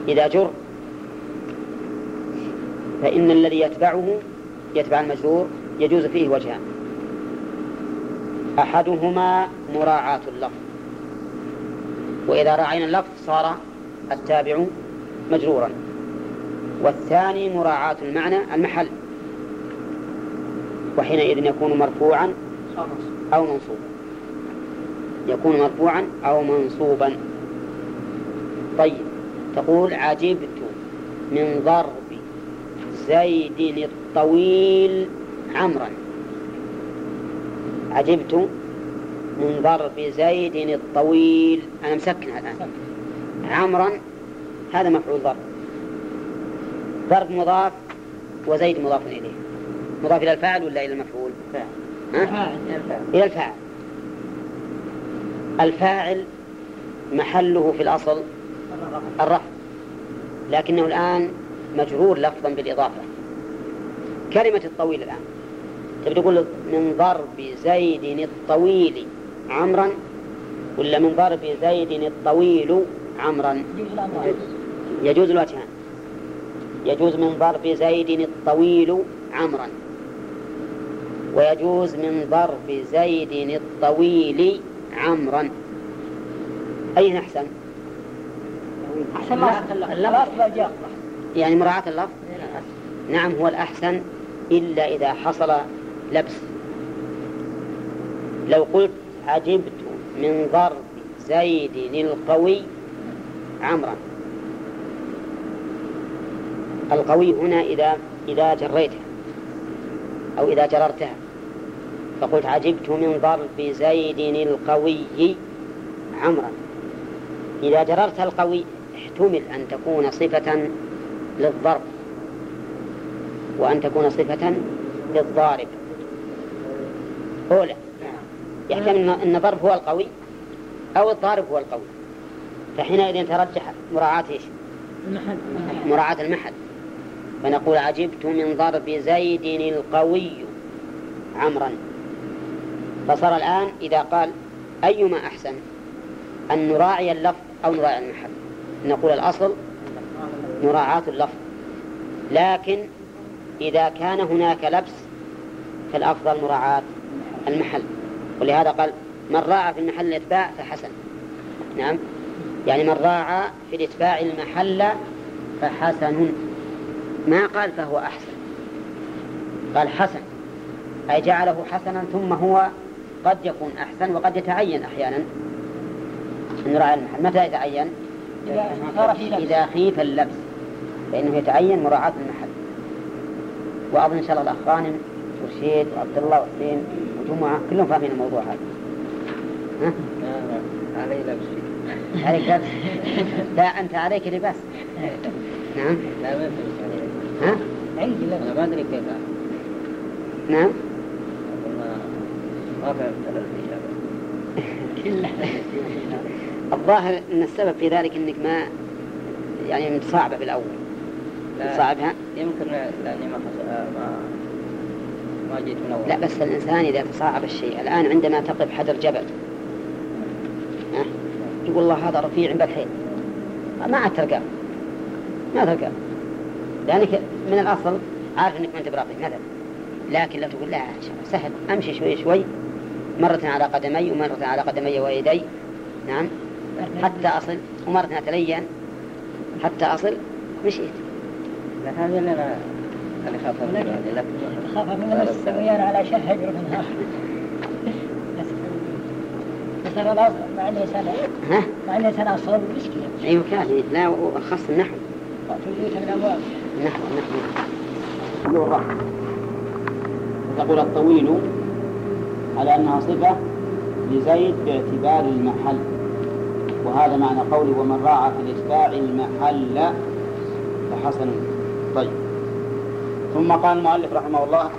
إذا جر فإن الذي يتبعه يتبع المجرور يجوز فيه وجهان. أحدهما مراعاة اللفظ. وإذا راعينا اللفظ صار التابع مجرورا. والثاني مراعاة المعنى المحل. وحينئذ يكون مرفوعا أو منصوبا. يكون مرفوعا أو منصوبا. طيب تقول عجبت من ضرب زيد الطويل عمرا. عجبت من ضرب زيد الطويل. أنا مسكنها الآن. عمرا هذا مفعول ضرب. ضرب مضاف وزيد مضاف إليه. مضاف إلى الفاعل ولا إلى المفعول؟ ها؟ إلى الفاعل الفاعل محله في الأصل الرفع. لكنه الآن مجرور لفظا بالإضافة. كلمة الطويل الآن. تبي تقول من ضرب زيد الطويل عمرا؟ ولا من ضرب زيد الطويل عمرا؟ يجوز الوجهان يجوز من ضرب زيد الطويل عمرا. ويجوز من ضرب زيد الطويل عمرا. أين أحسن؟ أحسن اللفظ يعني مراعاة اللفظ؟ نعم هو الأحسن إلا إذا حصل لبس. لو قلت عجبت من ضرب زيد القوي عمرا. القوي هنا إذا إذا جريتها أو إذا جررتها. فقلت عجبت من ضرب زيد القوي عمرا. إذا جررت القوي احتمل أن تكون صفة للضرب. وأن تكون صفة للضارب. أولى. يحتمل أن الضرب هو القوي أو الضارب هو القوي. فحينئذ ترجح مراعاة إيش؟ المحل. مراعاة المحل. فنقول عجبت من ضرب زيد القوي عمرا. فصار الآن إذا قال أيما أحسن أن نراعي اللفظ أو نراعي المحل. نقول الأصل مراعاة اللفظ. لكن إذا كان هناك لبس فالأفضل مراعاة المحل. ولهذا قال من راعى في المحل الإتباع فحسن. نعم. يعني من راعى في الإتباع المحل فحسن. ما قال فهو أحسن. قال حسن. أي جعله حسنا ثم هو قد يكون أحسن وقد يتعين أحيانا. نراعي المحل. متى يتعين؟ إذا خيف اللبس. فإنه يتعين مراعاة المحل. وأظن إن شاء الله الأخ غانم ورشيد وعبد الله وحسين وجمعة كلهم فاهمين الموضوع هذا. ها؟ علي لبس. عليك لبس؟ لا أنت عليك لباس. نعم. لا ها؟ عندي لبس أنا ما أدري كيف (laughs) نعم. الظاهر أن السبب في ذلك أنك ما يعني متصاعبة بالأول. لا. متصاعبها يمكن لأني ما حس... ما ما جيت من أول. لا بس الإنسان إذا تصاعب الشيء الآن عندما تقف حجر جبل ها؟ يقول الله هذا رفيع بالحيل ما عاد تلقاه ما تلقاه لأنك من الأصل عارف أنك ما أنت برافع مثلا لكن لو تقول لا سهل. أمشي شوي شوي. مرة على قدمي ومرة على قدمي ويدي. نعم. حتى أصل. ومرة أتلين. حتى أصل. مشيت. هذا اللي أنا اللي خاف منه. خاف من السويان على شهج منها (laughs) بس أنا الأصل مع إني سنة ها؟ مع إني سنة أصل مشكلة أيوة كافي. لا وخاصة النحو. تجيت من الأبواب تقول الطويل على أنها صفة لزيد باعتبار المحل. وهذا معنى قوله ومن راعى في الإتباع المحل فحسن. طيب. ثم قال المؤلف رحمه الله